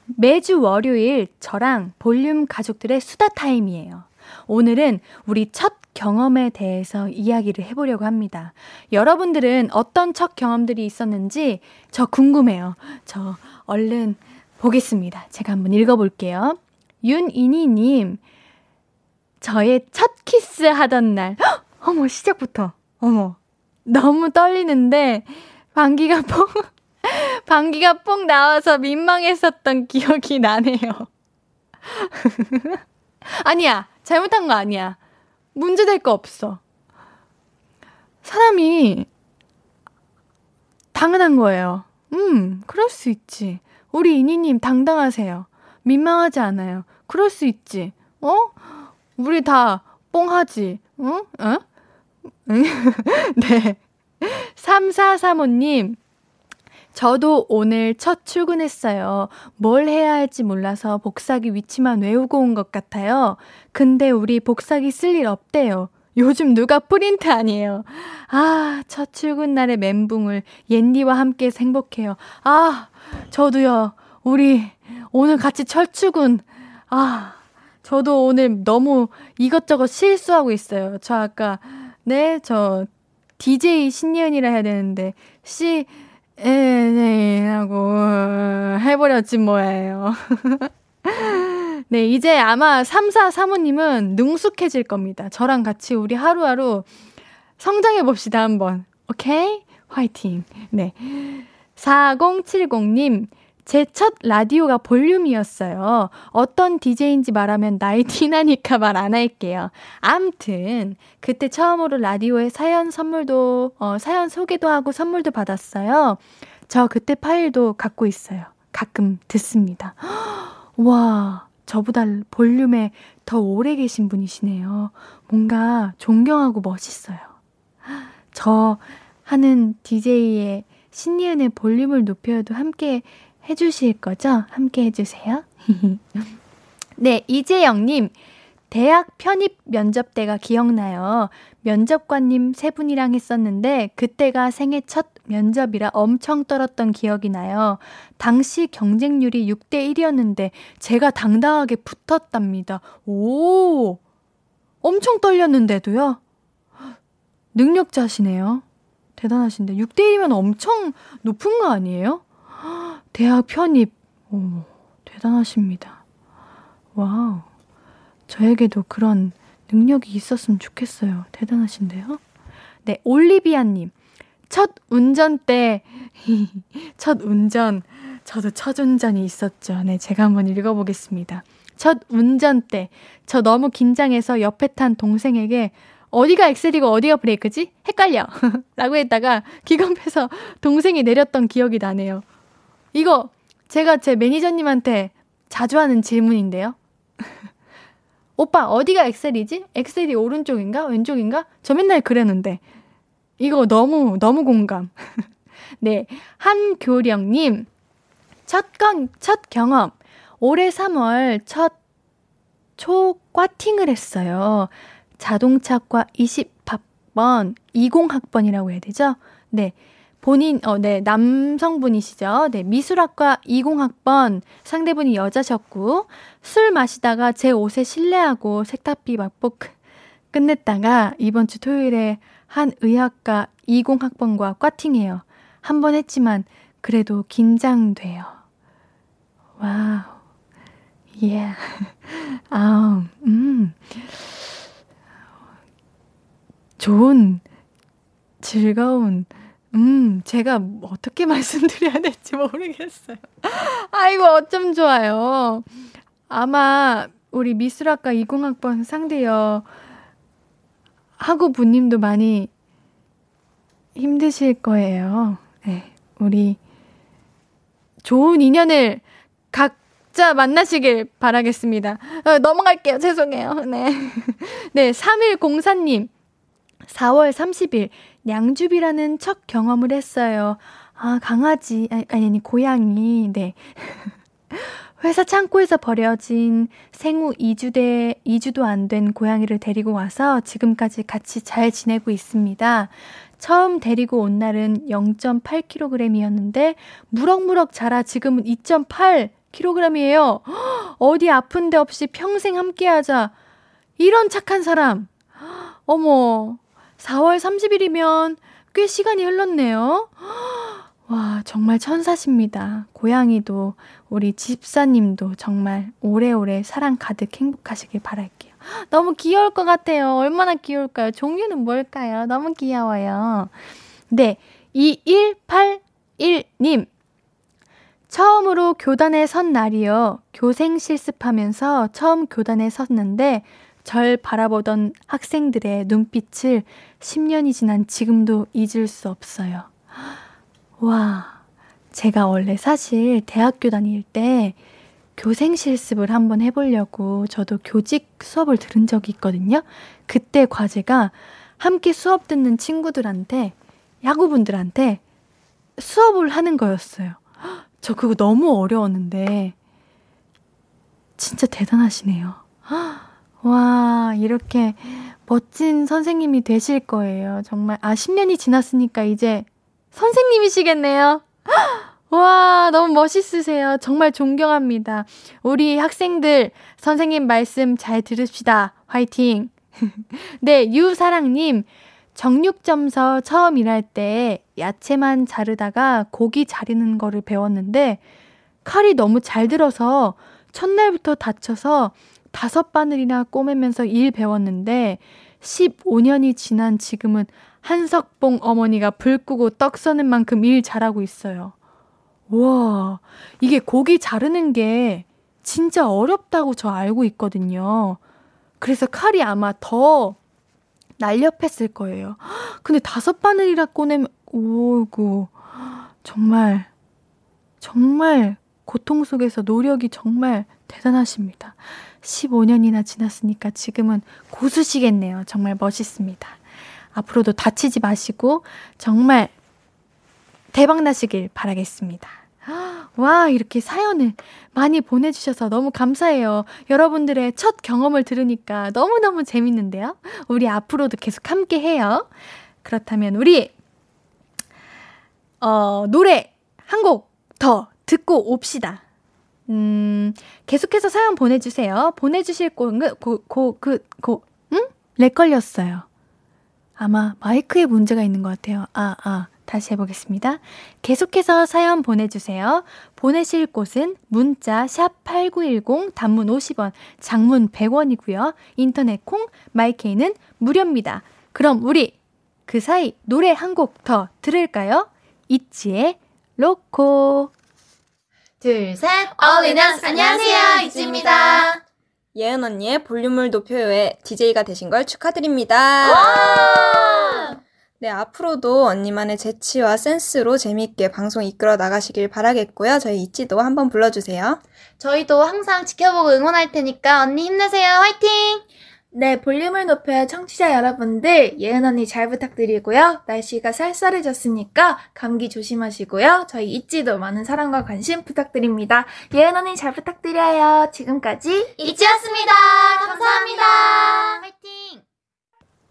매주 월요일 저랑 볼륨 가족들의 수다 타임이에요. 오늘은 우리 첫 경험에 대해서 이야기를 해보려고 합니다. 여러분들은 어떤 첫 경험들이 있었는지 저 궁금해요. 저 얼른 보겠습니다. 제가 한번 읽어볼게요. 윤이니님, 저의 첫 키스 하던 날, 헉! 어머, 시작부터. 어머, 너무 떨리는데, 방귀가 뽕, 방귀가 뽕 나와서 민망했었던 기억이 나네요. 아니야. 잘못한 거 아니야. 문제될 거 없어. 사람이 당연한 거예요. 음, 그럴 수 있지. 우리 이니님 당당하세요. 민망하지 않아요. 그럴 수 있지. 어? 우리 다 뽕하지. 응? 어? 네. 3435님, 저도 오늘 첫 출근했어요. 뭘 해야 할지 몰라서 복사기 위치만 외우고 온 것 같아요. 근데 우리 복사기 쓸 일 없대요. 요즘 누가 프린트 아니에요. 아, 첫 출근 날의 멘붕을 옌디와 함께 행복해요. 아, 저도요. 우리 오늘 같이 첫 출근. 아, 저도 오늘 너무 이것저것 실수하고 있어요. 저 아까, 네, 저 DJ 신예은이라 해야 되는데, 씨, 네, 라고 해버렸지 뭐예요. 네, 이제 아마 34 사모님은 능숙해질 겁니다. 저랑 같이 우리 하루하루 성장해 봅시다, 한번. 오케이? 화이팅. 네. 4070님, 제 첫 라디오가 볼륨이었어요. 어떤 DJ인지 말하면 나이 티나니까 말 안 할게요. 암튼, 그때 처음으로 라디오에 사연 선물도, 어, 사연 소개도 하고 선물도 받았어요. 저 그때 파일도 갖고 있어요. 가끔 듣습니다. 와, 저보다 볼륨에 더 오래 계신 분이시네요. 뭔가 존경하고 멋있어요. 저 하는 DJ의 신예은의 볼륨을 높여도 함께 해주실 거죠? 함께 해주세요. 네, 이재영님. 대학 편입 면접 때가 기억나요. 면접관님 세 분이랑 했었는데 그때가 생애 첫 면접이라 엄청 떨었던 기억이 나요. 당시 경쟁률이 6대 1이었는데 제가 당당하게 붙었답니다. 오! 엄청 떨렸는데도요? 능력자시네요. 대단하신데. 6대 1이면 엄청 높은 거 아니에요? 대학 편입. 오, 대단하십니다. 와우. 저에게도 그런 능력이 있었으면 좋겠어요. 대단하신데요? 네, 올리비아님. 첫 운전 때, 첫 운전. 저도 첫 운전이 있었죠. 네, 제가 한번 읽어보겠습니다. 첫 운전 때, 저 너무 긴장해서 옆에 탄 동생에게 어디가 엑셀이고 어디가 브레이크지? 헷갈려. 라고 했다가 기겁해서 동생이 내렸던 기억이 나네요. 이거 제가 제 매니저님한테 자주 하는 질문인데요. 오빠, 어디가 엑셀이지? 엑셀이 오른쪽인가? 왼쪽인가? 저 맨날 그랬는데. 이거 너무, 너무 공감. 네. 한교령님, 첫, 건, 첫 경험. 올해 3월 첫 초과팅을 했어요. 자동차과 20학번, 20학번이라고 해야 되죠? 네. 본인, 어, 네, 남성분이시죠. 네, 미술학과 20학번 상대분이 여자셨고, 술 마시다가 제 옷에 실례하고 색탑비 맞복 끝냈다가 이번 주 토요일에 한 의학과 20학번과 꽈팅해요. 한 번 했지만 그래도 긴장돼요. 와우. 예. Yeah. 아, 음. 좋은, 즐거운, 음, 제가 어떻게 말씀드려야 될지 모르겠어요. 아이고, 어쩜 좋아요. 아마 우리 미술학과 20학번 상대여 하고 부님도 많이 힘드실 거예요. 네, 우리 좋은 인연을 각자 만나시길 바라겠습니다. 어, 넘어갈게요. 죄송해요. 네. 네, 3104님. 4월 30일 양주비라는 첫 경험을 했어요. 아, 강아지, 아니, 아니, 고양이, 네. 회사 창고에서 버려진 생후 2주대, 2주도 안 된 고양이를 데리고 와서 지금까지 같이 잘 지내고 있습니다. 처음 데리고 온 날은 0.8kg이었는데 무럭무럭 자라 지금은 2.8kg이에요. 어디 아픈 데 없이 평생 함께 하자. 이런 착한 사람. 어머, 4월 30일이면 꽤 시간이 흘렀네요. 와, 정말 천사십니다. 고양이도, 우리 집사님도 정말 오래오래 사랑 가득 행복하시길 바랄게요. 너무 귀여울 것 같아요. 얼마나 귀여울까요? 종류는 뭘까요? 너무 귀여워요. 네, 2181님. 처음으로 교단에 선 날이요. 교생 실습하면서 처음 교단에 섰는데 절 바라보던 학생들의 눈빛을 10년이 지난 지금도 잊을 수 없어요. 와, 제가 원래 사실 대학교 다닐 때 교생 실습을 한번 해보려고 저도 교직 수업을 들은 적이 있거든요. 그때 과제가 함께 수업 듣는 친구들한테, 야구분들한테 수업을 하는 거였어요. 저 그거 너무 어려웠는데, 진짜 대단하시네요. 와, 이렇게 멋진 선생님이 되실 거예요. 정말, 아, 10년이 지났으니까 이제 선생님이시겠네요. 와, 너무 멋있으세요. 정말 존경합니다. 우리 학생들, 선생님 말씀 잘 들읍시다. 화이팅! 네, 유사랑님. 정육점서 처음 일할 때 야채만 자르다가 고기 자르는 거를 배웠는데 칼이 너무 잘 들어서 첫날부터 다쳐서 다섯 바늘이나 꼬매면서 일 배웠는데 15년이 지난 지금은 한석봉 어머니가 불 끄고 떡 써는 만큼 일 잘하고 있어요. 와, 이게 고기 자르는 게 진짜 어렵다고 저 알고 있거든요. 그래서 칼이 아마 더 날렵했을 거예요. 근데 다섯 바늘이라 꺼내면, 오구, 정말, 정말 고통 속에서 노력이 정말 대단하십니다. 15년이나 지났으니까 지금은 고수시겠네요. 정말 멋있습니다. 앞으로도 다치지 마시고 정말 대박 나시길 바라겠습니다. 와, 이렇게 사연을 많이 보내주셔서 너무 감사해요. 여러분들의 첫 경험을 들으니까 너무너무 재밌는데요? 우리 앞으로도 계속 함께 해요. 그렇다면 우리, 어, 노래 한 곡 더 듣고 옵시다. 음, 계속해서 사연 보내주세요. 보내주실 곡은, 고, 고, 그, 고, 응? lag 걸렸어요. 아마 마이크에 문제가 있는 것 같아요. 아, 아. 다시 해보겠습니다. 계속해서 사연 보내주세요. 보내실 곳은 문자 샵8910 단문 50원, 장문 100원이고요. 인터넷 콩, 마이케이는 무료입니다. 그럼 우리 그 사이 노래 한 곡 더 들을까요? 있지의 LOCO. 둘, 셋. All in us 안녕하세요. 있지입니다. 예은 언니의 볼륨을 높여요의 DJ가 되신 걸 축하드립니다. 네, 앞으로도 언니만의 재치와 센스로 재미있게 방송 이끌어 나가시길 바라겠고요. 저희 있지도 한번 불러주세요. 저희도 항상 지켜보고 응원할 테니까 언니 힘내세요. 화이팅! 네, 볼륨을 높여 청취자 여러분들, 예은 언니 잘 부탁드리고요. 날씨가 쌀쌀해졌으니까 감기 조심하시고요. 저희 있지도 많은 사랑과 관심 부탁드립니다. 예은 언니 잘 부탁드려요. 지금까지 이지였습니다. 감사합니다. 화이팅!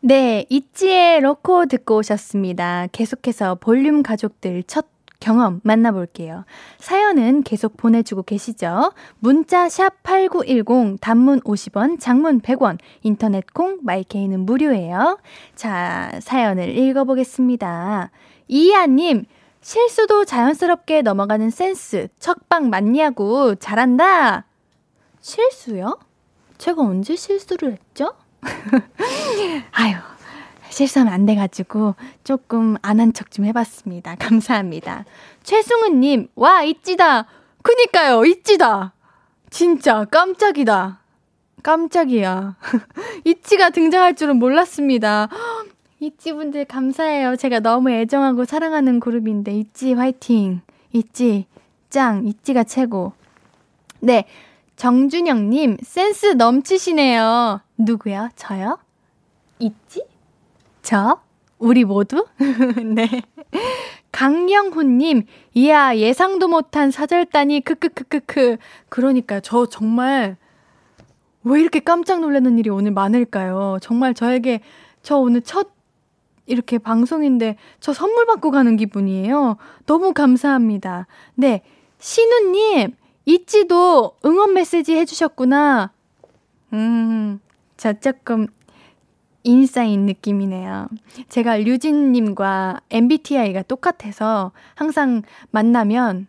네, 이지의 로코 듣고 오셨습니다. 계속해서 볼륨 가족들 첫 경험 만나볼게요. 사연은 계속 보내주고 계시죠? 문자 샵 8910, 단문 50원, 장문 100원, 인터넷 콩, 마이케이는 무료예요. 자, 사연을 읽어보겠습니다. 이하님, 실수도 자연스럽게 넘어가는 센스, 척방 맞냐고, 잘한다! 실수요? 제가 언제 실수를 했죠? 아유, 실수하면 안 돼가지고 조금 안 한 척 좀 해봤습니다. 감사합니다. 최승우님, 와, 있지다! 그니까요, 있지다! 진짜 깜짝이다. 깜짝이야. 이치가 등장할 줄은 몰랐습니다. 이치 분들 감사해요. 제가 너무 애정하고 사랑하는 그룹인데, 이치 화이팅! 이치, 짱, 이치가 최고. 네, 정준영님, 센스 넘치시네요. 누구요? 저요? 있지? 저? 우리 모두? 네. 강영훈님, 이야, 예상도 못한 사절단이, 크크크크크. 그러니까, 저 정말, 왜 이렇게 깜짝 놀라는 일이 오늘 많을까요? 정말 저에게, 저 오늘 첫, 이렇게 방송인데, 저 선물 받고 가는 기분이에요. 너무 감사합니다. 네. 신우님, 있지도 응원 메시지 해주셨구나. 음, 저 조금 인싸인 느낌이네요. 제가 류진님과 MBTI가 똑같아서 항상 만나면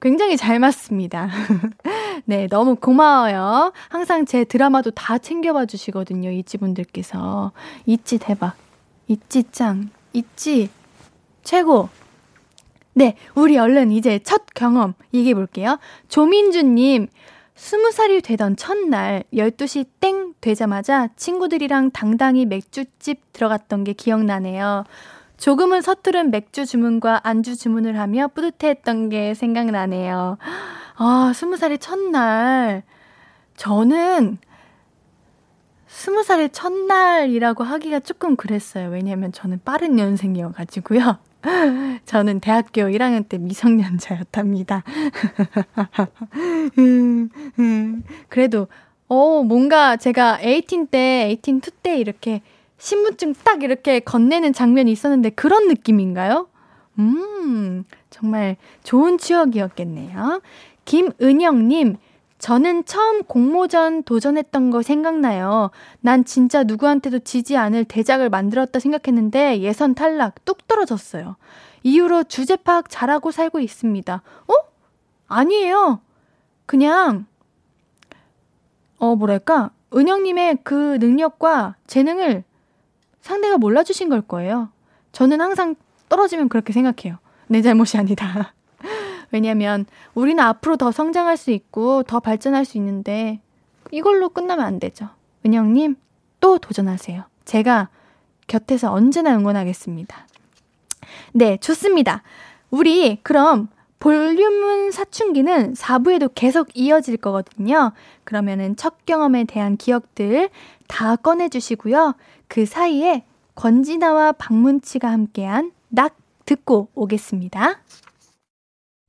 굉장히 잘 맞습니다. 네, 너무 고마워요. 항상 제 드라마도 다 챙겨봐 주시거든요, 이찌분들께서. 이찌 대박. 이찌 짱. 이찌 최고. 네, 우리 얼른 이제 첫 경험 얘기해 볼게요. 조민주님, 스무 살이 되던 첫날 12시 땡 되자마자 친구들이랑 당당히 맥주집 들어갔던 게 기억나네요. 조금은 서투른 맥주 주문과 안주 주문을 하며 뿌듯해했던 게 생각나네요. 아, 스무 살이 첫날. 저는 스무 살의 첫날이라고 하기가 조금 그랬어요. 왜냐면 저는 빠른 연생이어가지고요. 저는 대학교 1학년 때 미성년자였답니다. 그래도, 어, 뭔가 제가 18 때, 18, 2 때 이렇게 신분증 딱 이렇게 건네는 장면이 있었는데 그런 느낌인가요? 음, 정말 좋은 추억이었겠네요. 김은영님, 저는 처음 공모전 도전했던 거 생각나요. 난 진짜 누구한테도 지지 않을 대작을 만들었다 생각했는데 예선 탈락 뚝 떨어졌어요. 이후로 주제 파악 잘하고 살고 있습니다. 어? 아니에요. 그냥, 어, 뭐랄까. 은영님의 그 능력과 재능을 상대가 몰라주신 걸 거예요. 저는 항상 떨어지면 그렇게 생각해요. 내 잘못이 아니다. 왜냐면 우리는 앞으로 더 성장할 수 있고 더 발전할 수 있는데 이걸로 끝나면 안 되죠. 은영님, 또 도전하세요. 제가 곁에서 언제나 응원하겠습니다. 네, 좋습니다. 우리 그럼 볼륨은 사춘기는 4부에도 계속 이어질 거거든요. 그러면은 첫 경험에 대한 기억들 다 꺼내주시고요. 그 사이에 권진아와 박문치가 함께한 낙 듣고 오겠습니다.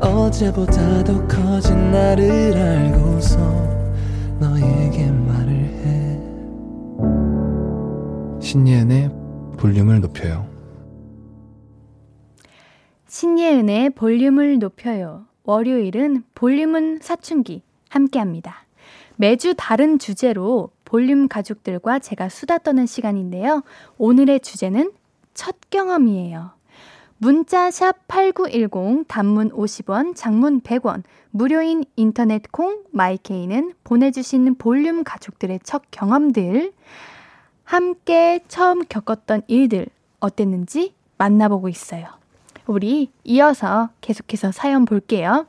어제보다 더 커진 나를 알고서 너에게 말을 해. 신예은의 볼륨을 높여요. 신예은의 볼륨을 높여요. 월요일은 볼륨은 사춘기 함께합니다. 매주 다른 주제로 볼륨 가족들과 제가 수다 떠는 시간인데요. 오늘의 주제는 첫 경험이에요 문자 샵 8910 단문 50원, 장문 100원, 무료인 인터넷 콩 마이케이는 보내주신 볼륨 가족들의 첫 경험들, 함께 처음 겪었던 일들 어땠는지 만나보고 있어요. 우리 이어서 계속해서 사연 볼게요.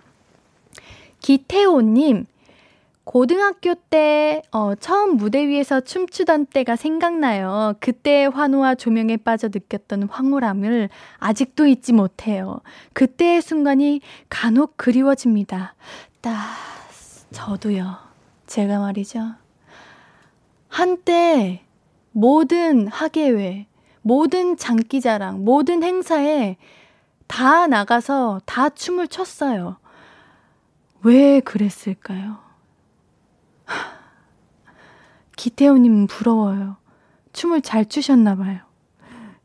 기태호님, 고등학교 때, 어, 처음 무대 위에서 춤추던 때가 생각나요. 그때의 환호와 조명에 빠져 느꼈던 황홀함을 아직도 잊지 못해요. 그때의 순간이 간혹 그리워집니다. 딱, 저도요. 제가 말이죠. 한때 모든 학예회, 모든 장기자랑, 모든 행사에 다 나가서 다 춤을 췄어요. 왜 그랬을까요? 기태호님은 부러워요. 춤을 잘 추셨나 봐요.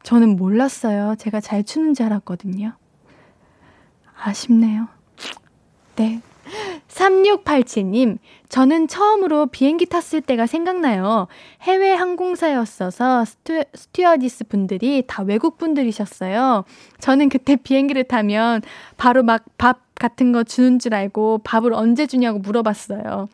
저는 몰랐어요. 제가 잘 추는 줄 알았거든요. 아쉽네요. 네. 3687님, 저는 처음으로 비행기 탔을 때가 생각나요. 해외 항공사였어서 스튜, 스튜어디스 분들이 다 외국 분들이셨어요. 저는 그때 비행기를 타면 바로 막 밥 같은 거 주는 줄 알고 밥을 언제 주냐고 물어봤어요.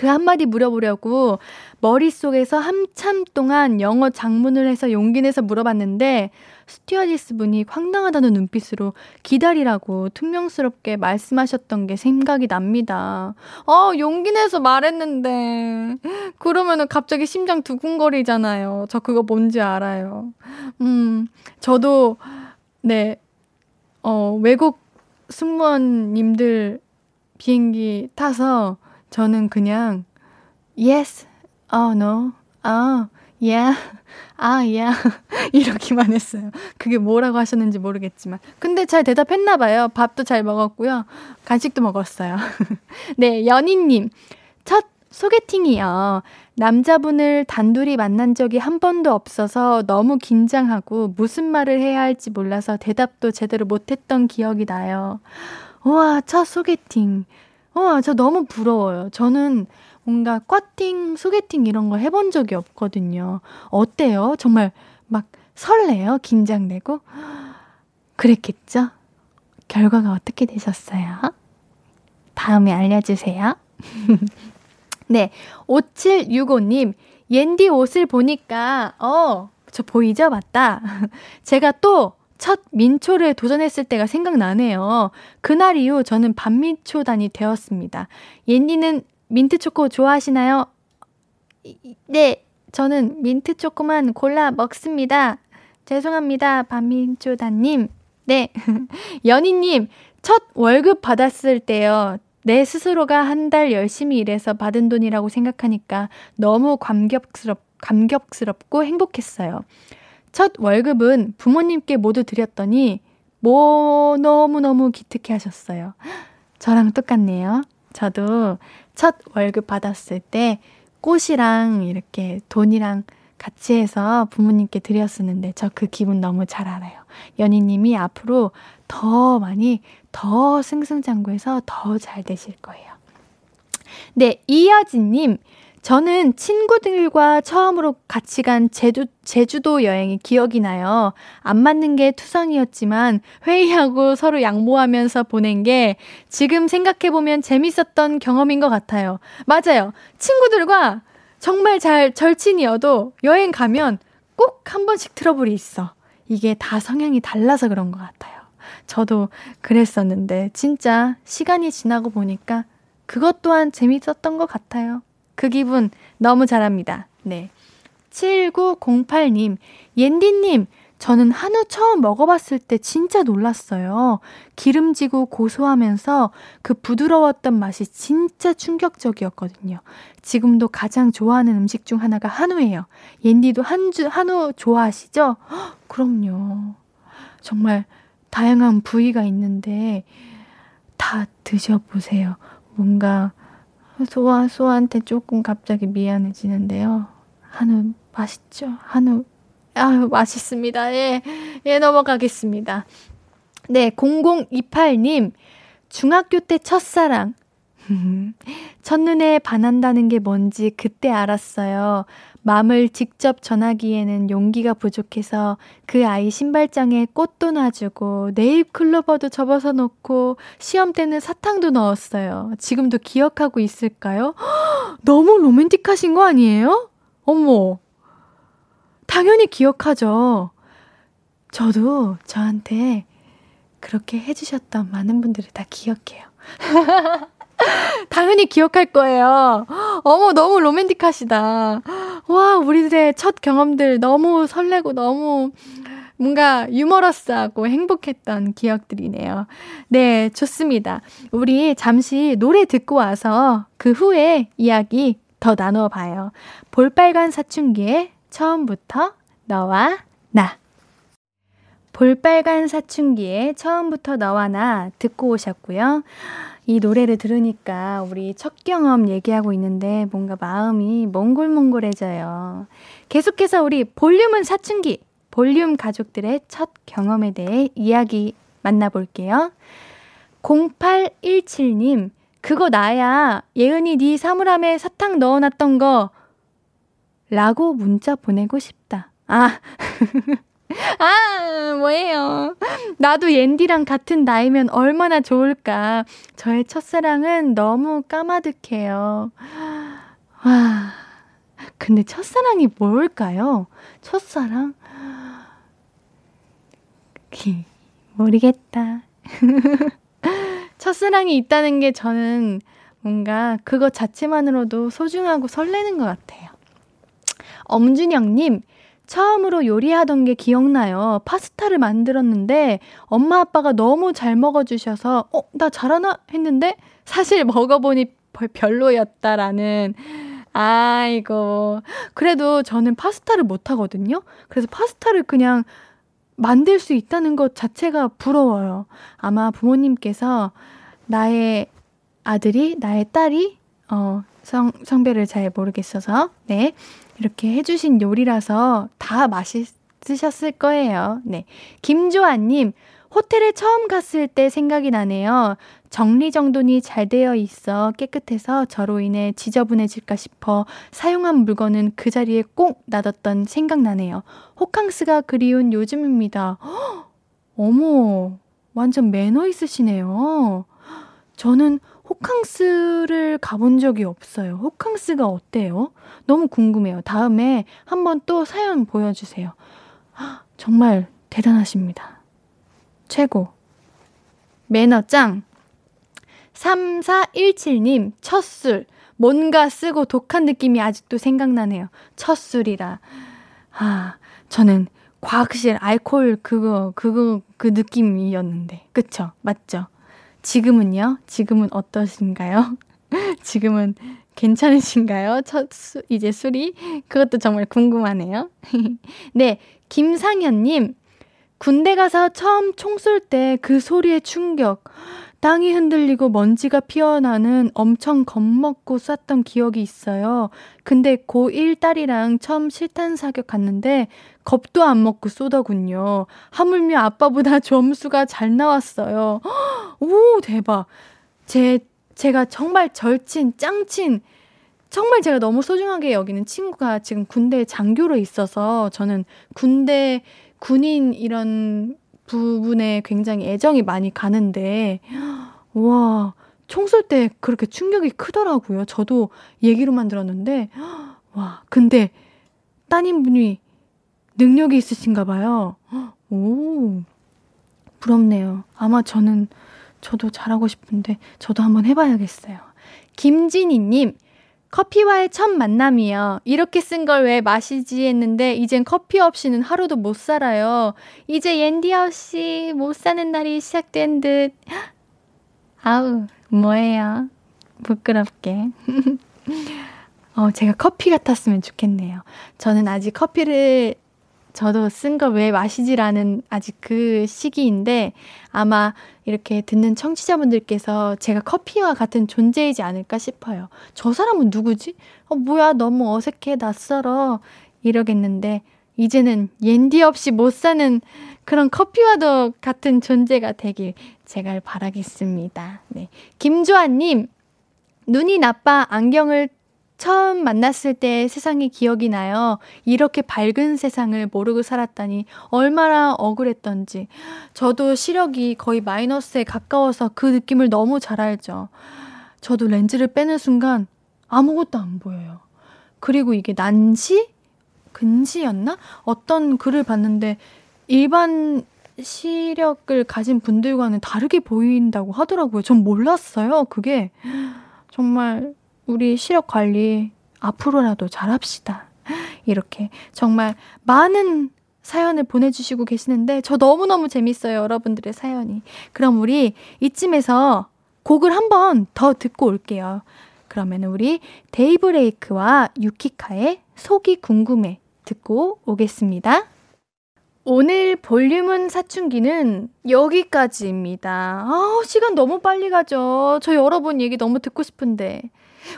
그 한마디 물어보려고 머릿속에서 한참 동안 영어 장문을 해서 용기 내서 물어봤는데 스튜어디스 분이 황당하다는 눈빛으로 기다리라고 퉁명스럽게 말씀하셨던 게 생각이 납니다. 어, 용기 내서 말했는데. 그러면은 갑자기 심장 두근거리잖아요. 저 그거 뭔지 알아요. 음, 저도, 네, 어, 외국 승무원님들 비행기 타서 저는 그냥 yes, oh no, oh yeah, 아 yeah 이렇게만 했어요. 그게 뭐라고 하셨는지 모르겠지만 근데 잘 대답했나 봐요. 밥도 잘 먹었고요. 간식도 먹었어요. 네, 연희님 첫 소개팅이요. 남자분을 단둘이 만난 적이 한 번도 없어서 너무 긴장하고 무슨 말을 해야 할지 몰라서 대답도 제대로 못했던 기억이 나요. 우와, 첫 소개팅. 어, 저 너무 부러워요. 저는 뭔가 꽈팅, 소개팅 이런 거 해본 적이 없거든요. 어때요? 정말 막 설레요? 긴장되고? 그랬겠죠? 결과가 어떻게 되셨어요? 다음에 알려주세요. 네, 5765님, 옌디 옷을 보니까, 어, 저 보이죠? 맞다. 제가 또 첫 민초를 도전했을 때가 생각나네요. 그날 이후 저는 반민초단이 되었습니다. 옌디는 민트초코 좋아하시나요? 네, 저는 민트초코만 골라 먹습니다. 죄송합니다, 반민초단님. 네, 연희님, 첫 월급 받았을 때요. 내 스스로가 한 달 열심히 일해서 받은 돈이라고 생각하니까 너무 감격스럽, 감격스럽고 행복했어요. 첫 월급은 부모님께 모두 드렸더니 뭐 너무너무 기특해 하셨어요. 저랑 똑같네요. 저도 첫 월급 받았을 때 꽃이랑 이렇게 돈이랑 같이 해서 부모님께 드렸었는데 저 그 기분 너무 잘 알아요. 연희님이 앞으로 더 많이 더 승승장구해서 더 잘 되실 거예요. 네, 이여진님. 저는 친구들과 처음으로 같이 간 제주, 제주도 여행이 기억이 나요. 안 맞는 게 투성이었지만 회의하고 서로 양보하면서 보낸 게 지금 생각해보면 재밌었던 경험인 것 같아요. 맞아요. 친구들과 정말 잘 절친이어도 여행 가면 꼭 한 번씩 트러블이 있어. 이게 다 성향이 달라서 그런 것 같아요. 저도 그랬었는데 진짜 시간이 지나고 보니까 그것 또한 재밌었던 것 같아요. 그 기분 너무 잘합니다. 네. 7908님, 옌디님, 저는 한우 처음 먹어봤을 때 진짜 놀랐어요. 기름지고 고소하면서 그 부드러웠던 맛이 진짜 충격적이었거든요. 지금도 가장 좋아하는 음식 중 하나가 한우예요. 옌디도 한주, 한우 좋아하시죠? 헉, 그럼요. 정말 다양한 부위가 있는데 다 드셔보세요. 뭔가 소아, 소아한테 조금 갑자기 미안해지는데요. 한우 맛있죠? 한우. 아유, 맛있습니다. 예, 예, 넘어가겠습니다. 네, 0028님. 중학교 때 첫사랑. 첫눈에 반한다는 게 뭔지 그때 알았어요. 맘을 직접 전하기에는 용기가 부족해서 그 아이 신발장에 꽃도 놔주고 네잎 클로버도 접어서 놓고 시험 때는 사탕도 넣었어요. 지금도 기억하고 있을까요? 너무 로맨틱하신 거 아니에요? 어머. 당연히 기억하죠. 저도 저한테 그렇게 해주셨던 많은 분들을 다 기억해요. 당연히 기억할 거예요. 어머, 너무 로맨틱하시다. 와, 우리들의 첫 경험들 너무 설레고 너무 뭔가 유머러스하고 행복했던 기억들이네요. 네, 좋습니다. 우리 잠시 노래 듣고 와서 그 후에 이야기 더 나누어 봐요. 볼빨간 사춘기의 처음부터 너와 나. 볼빨간 사춘기의 처음부터 너와 나 듣고 오셨고요. 이 노래를 들으니까 우리 첫 경험 얘기하고 있는데 뭔가 마음이 몽골몽골해져요. 계속해서 우리 볼륨은 사춘기, 볼륨 가족들의 첫 경험에 대해 이야기 만나볼게요. 0817님, 그거 나야. 예은이 네 사물함에 사탕 넣어놨던 거. 라고 문자 보내고 싶다. 아. 아, 뭐예요. 나도 옌디랑 같은 나이면 얼마나 좋을까. 저의 첫사랑은 너무 까마득해요. 와. 근데 첫사랑이 뭘까요? 첫사랑? 모르겠다. 첫사랑이 있다는 게 저는 뭔가 그것 자체만으로도 소중하고 설레는 것 같아요. 엄준영님, 처음으로 요리하던 게 기억나요. 파스타를 만들었는데 엄마 아빠가 너무 잘 먹어주셔서 어, 나 잘하나 했는데 사실 먹어보니 별로였다라는 아이고. 그래도 저는 파스타를 못하거든요. 그래서 파스타를 그냥 만들 수 있다는 것 자체가 부러워요. 아마 부모님께서 나의 아들이, 나의 딸이, 어, 성, 성별을 잘 모르겠어서, 네. 이렇게 해주신 요리라서 다 맛있으셨을 거예요. 네. 김조아님, 호텔에 처음 갔을 때 생각이 나네요. 정리정돈이 잘 되어 있어 깨끗해서 저로 인해 지저분해질까 싶어 사용한 물건은 그 자리에 꼭 놔뒀던 생각나네요. 호캉스가 그리운 요즘입니다. 허, 어머, 완전 매너 있으시네요. 저는 호캉스를 가본 적이 없어요. 호캉스가 어때요? 너무 궁금해요. 다음에 한번 또 사연 보여주세요. 정말 대단하십니다. 최고. 매너 짱. 3417님, 첫 술. 뭔가 쓰고 독한 느낌이 아직도 생각나네요. 첫 술이라. 아, 저는 과학실 알코올 그거, 그거, 그 느낌이었는데. 그쵸? 맞죠? 지금은요? 지금은 어떠신가요? 지금은 괜찮으신가요? 첫 수, 이제 술이? 그것도 정말 궁금하네요. 네, 김상현님. 군대 가서 처음 총 쏠 때 그 소리의 충격. 땅이 흔들리고 먼지가 피어나는 엄청 겁먹고 쐈던 기억이 있어요. 근데 고1 딸이랑 처음 실탄 사격 갔는데 겁도 안 먹고 쏘더군요. 하물며 아빠보다 점수가 잘 나왔어요. 오, 대박. 제, 제가 정말 절친, 짱친, 정말 제가 너무 소중하게 여기는 친구가 지금 군대에 장교로 있어서 저는 군대, 군인 이런 부분에 굉장히 애정이 많이 가는데, 와, 총쏠 때 그렇게 충격이 크더라고요. 저도 얘기로만 들었는데, 와, 근데 따님분이 능력이 있으신가 봐요. 오, 부럽네요. 아마 저는, 저도 잘하고 싶은데, 저도 한번 해봐야겠어요. 김진희님, 커피와의 첫 만남이요. 이렇게 쓴 걸 왜 마시지 했는데 이젠 커피 없이는 하루도 못 살아요. 이제 옌디 없이 못 사는 날이 시작된 듯. 아우, 뭐예요? 부끄럽게. 어, 제가 커피 같았으면 좋겠네요. 저는 아직 커피를 저도 쓴 걸 왜 마시지라는 아직 그 시기인데 아마 이렇게 듣는 청취자분들께서 제가 커피와 같은 존재이지 않을까 싶어요. 저 사람은 누구지? 어, 뭐야, 너무 어색해, 낯설어. 이러겠는데, 이제는 옌디 없이 못 사는 그런 커피와도 같은 존재가 되길 제가 바라겠습니다. 네. 김조아님, 눈이 나빠 안경을 처음 만났을 때 세상이 기억이 나요. 이렇게 밝은 세상을 모르고 살았다니 얼마나 억울했던지. 저도 시력이 거의 마이너스에 가까워서 그 느낌을 너무 잘 알죠. 저도 렌즈를 빼는 순간 아무것도 안 보여요. 그리고 이게 난시? 근시였나? 어떤 글을 봤는데 일반 시력을 가진 분들과는 다르게 보인다고 하더라고요. 전 몰랐어요. 그게 정말 우리 시력 관리 앞으로라도 잘합시다. 이렇게 정말 많은 사연을 보내주시고 계시는데 저 너무너무 재밌어요. 여러분들의 사연이. 그럼 우리 이쯤에서 곡을 한 번 더 듣고 올게요. 그러면 우리 데이브레이크와 유키카의 속이 궁금해 듣고 오겠습니다. 오늘 볼륨은 사춘기는 여기까지입니다. 아, 시간 너무 빨리 가죠. 저 여러분 얘기 너무 듣고 싶은데.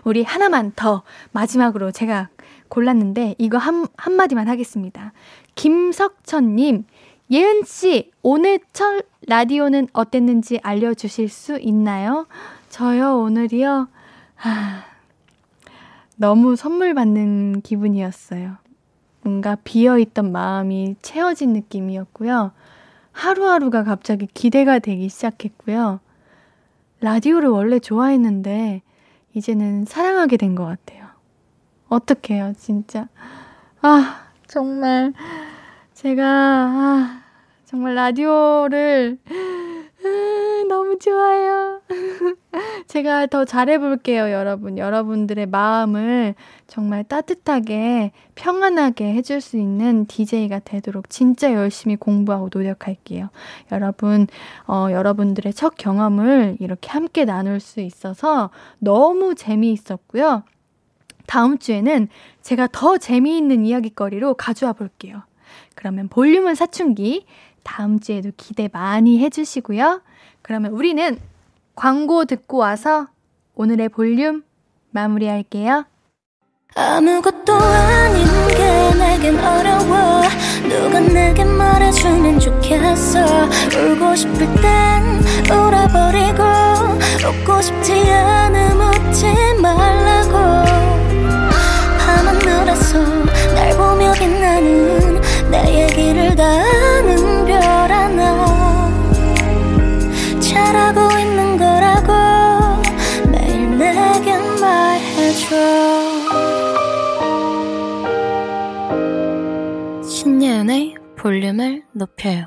우리 하나만 더 마지막으로 제가 골랐는데 이거 한, 한마디만 하겠습니다. 김석천님, 예은씨, 오늘 첫 라디오는 어땠는지 알려주실 수 있나요? 저요, 오늘이요? 아, 너무 선물 받는 기분이었어요. 뭔가 비어있던 마음이 채워진 느낌이었고요. 하루하루가 갑자기 기대가 되기 시작했고요. 라디오를 원래 좋아했는데, 이제는 사랑하게 된 것 같아요. 어떡해요, 진짜. 아, 정말. 제가, 아, 정말 라디오를 너무 좋아요. 제가 더 잘해볼게요, 여러분. 여러분들의 마음을 정말 따뜻하게, 평안하게 해줄 수 있는 DJ가 되도록 진짜 열심히 공부하고 노력할게요. 여러분, 어, 여러분들의 첫 경험을 이렇게 함께 나눌 수 있어서 너무 재미있었고요. 다음 주에는 제가 더 재미있는 이야기거리로 가져와 볼게요. 그러면 볼륨은 사춘기 다음 주에도 기대 많이 해주시고요. 그러면 우리는 광고 듣고 와서 오늘의 볼륨 마무리할게요. 아무것도 아닌 게 내겐 어려워. 누가 내게 말해주면 좋겠어. 울고 싶을 땐 울어버리고 웃고 싶지 않음 웃지 말라고. 밤하늘에서 날 보며 빛나는 내 얘기를 다 아는 신예은의 볼륨을 높여요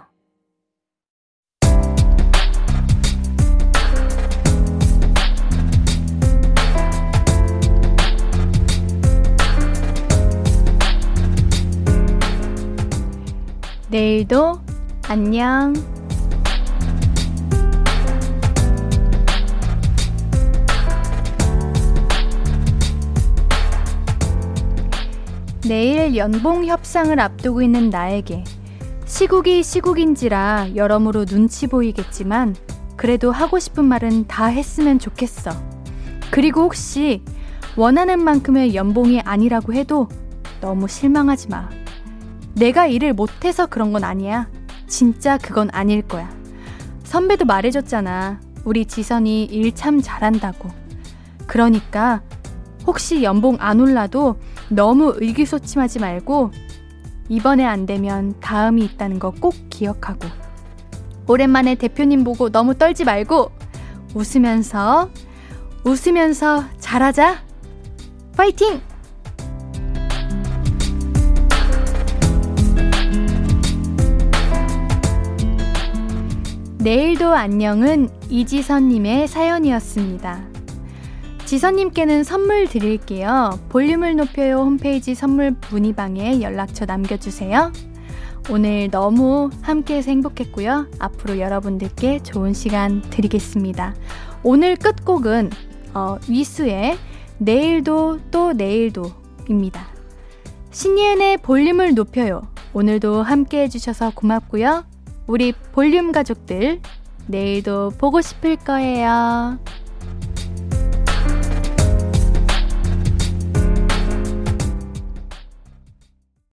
내일도 안녕. 내일 연봉 협상을 앞두고 있는 나에게 시국이 시국인지라 여러모로 눈치 보이겠지만 그래도 하고 싶은 말은 다 했으면 좋겠어. 그리고 혹시 원하는 만큼의 연봉이 아니라고 해도 너무 실망하지 마. 내가 일을 못해서 그런 건 아니야. 진짜 그건 아닐 거야. 선배도 말해줬잖아. 우리 지선이 일 참 잘한다고. 그러니까 혹시 연봉 안 올라도 너무 의기소침하지 말고 이번에 안 되면 다음이 있다는 거 꼭 기억하고 오랜만에 대표님 보고 너무 떨지 말고 웃으면서 웃으면서 잘하자. 파이팅! 내일도 안녕은 이지선님의 사연이었습니다. 지선님께는 선물 드릴게요. 볼륨을 높여요 홈페이지 선물 문의방에 연락처 남겨주세요. 오늘 너무 함께해서 행복했고요. 앞으로 여러분들께 좋은 시간 드리겠습니다. 오늘 끝곡은 어, 위수의 내일도 또 내일도입니다. 신예은의 볼륨을 높여요. 오늘도 함께 해주셔서 고맙고요. 우리 볼륨 가족들, 내일도 보고 싶을 거예요.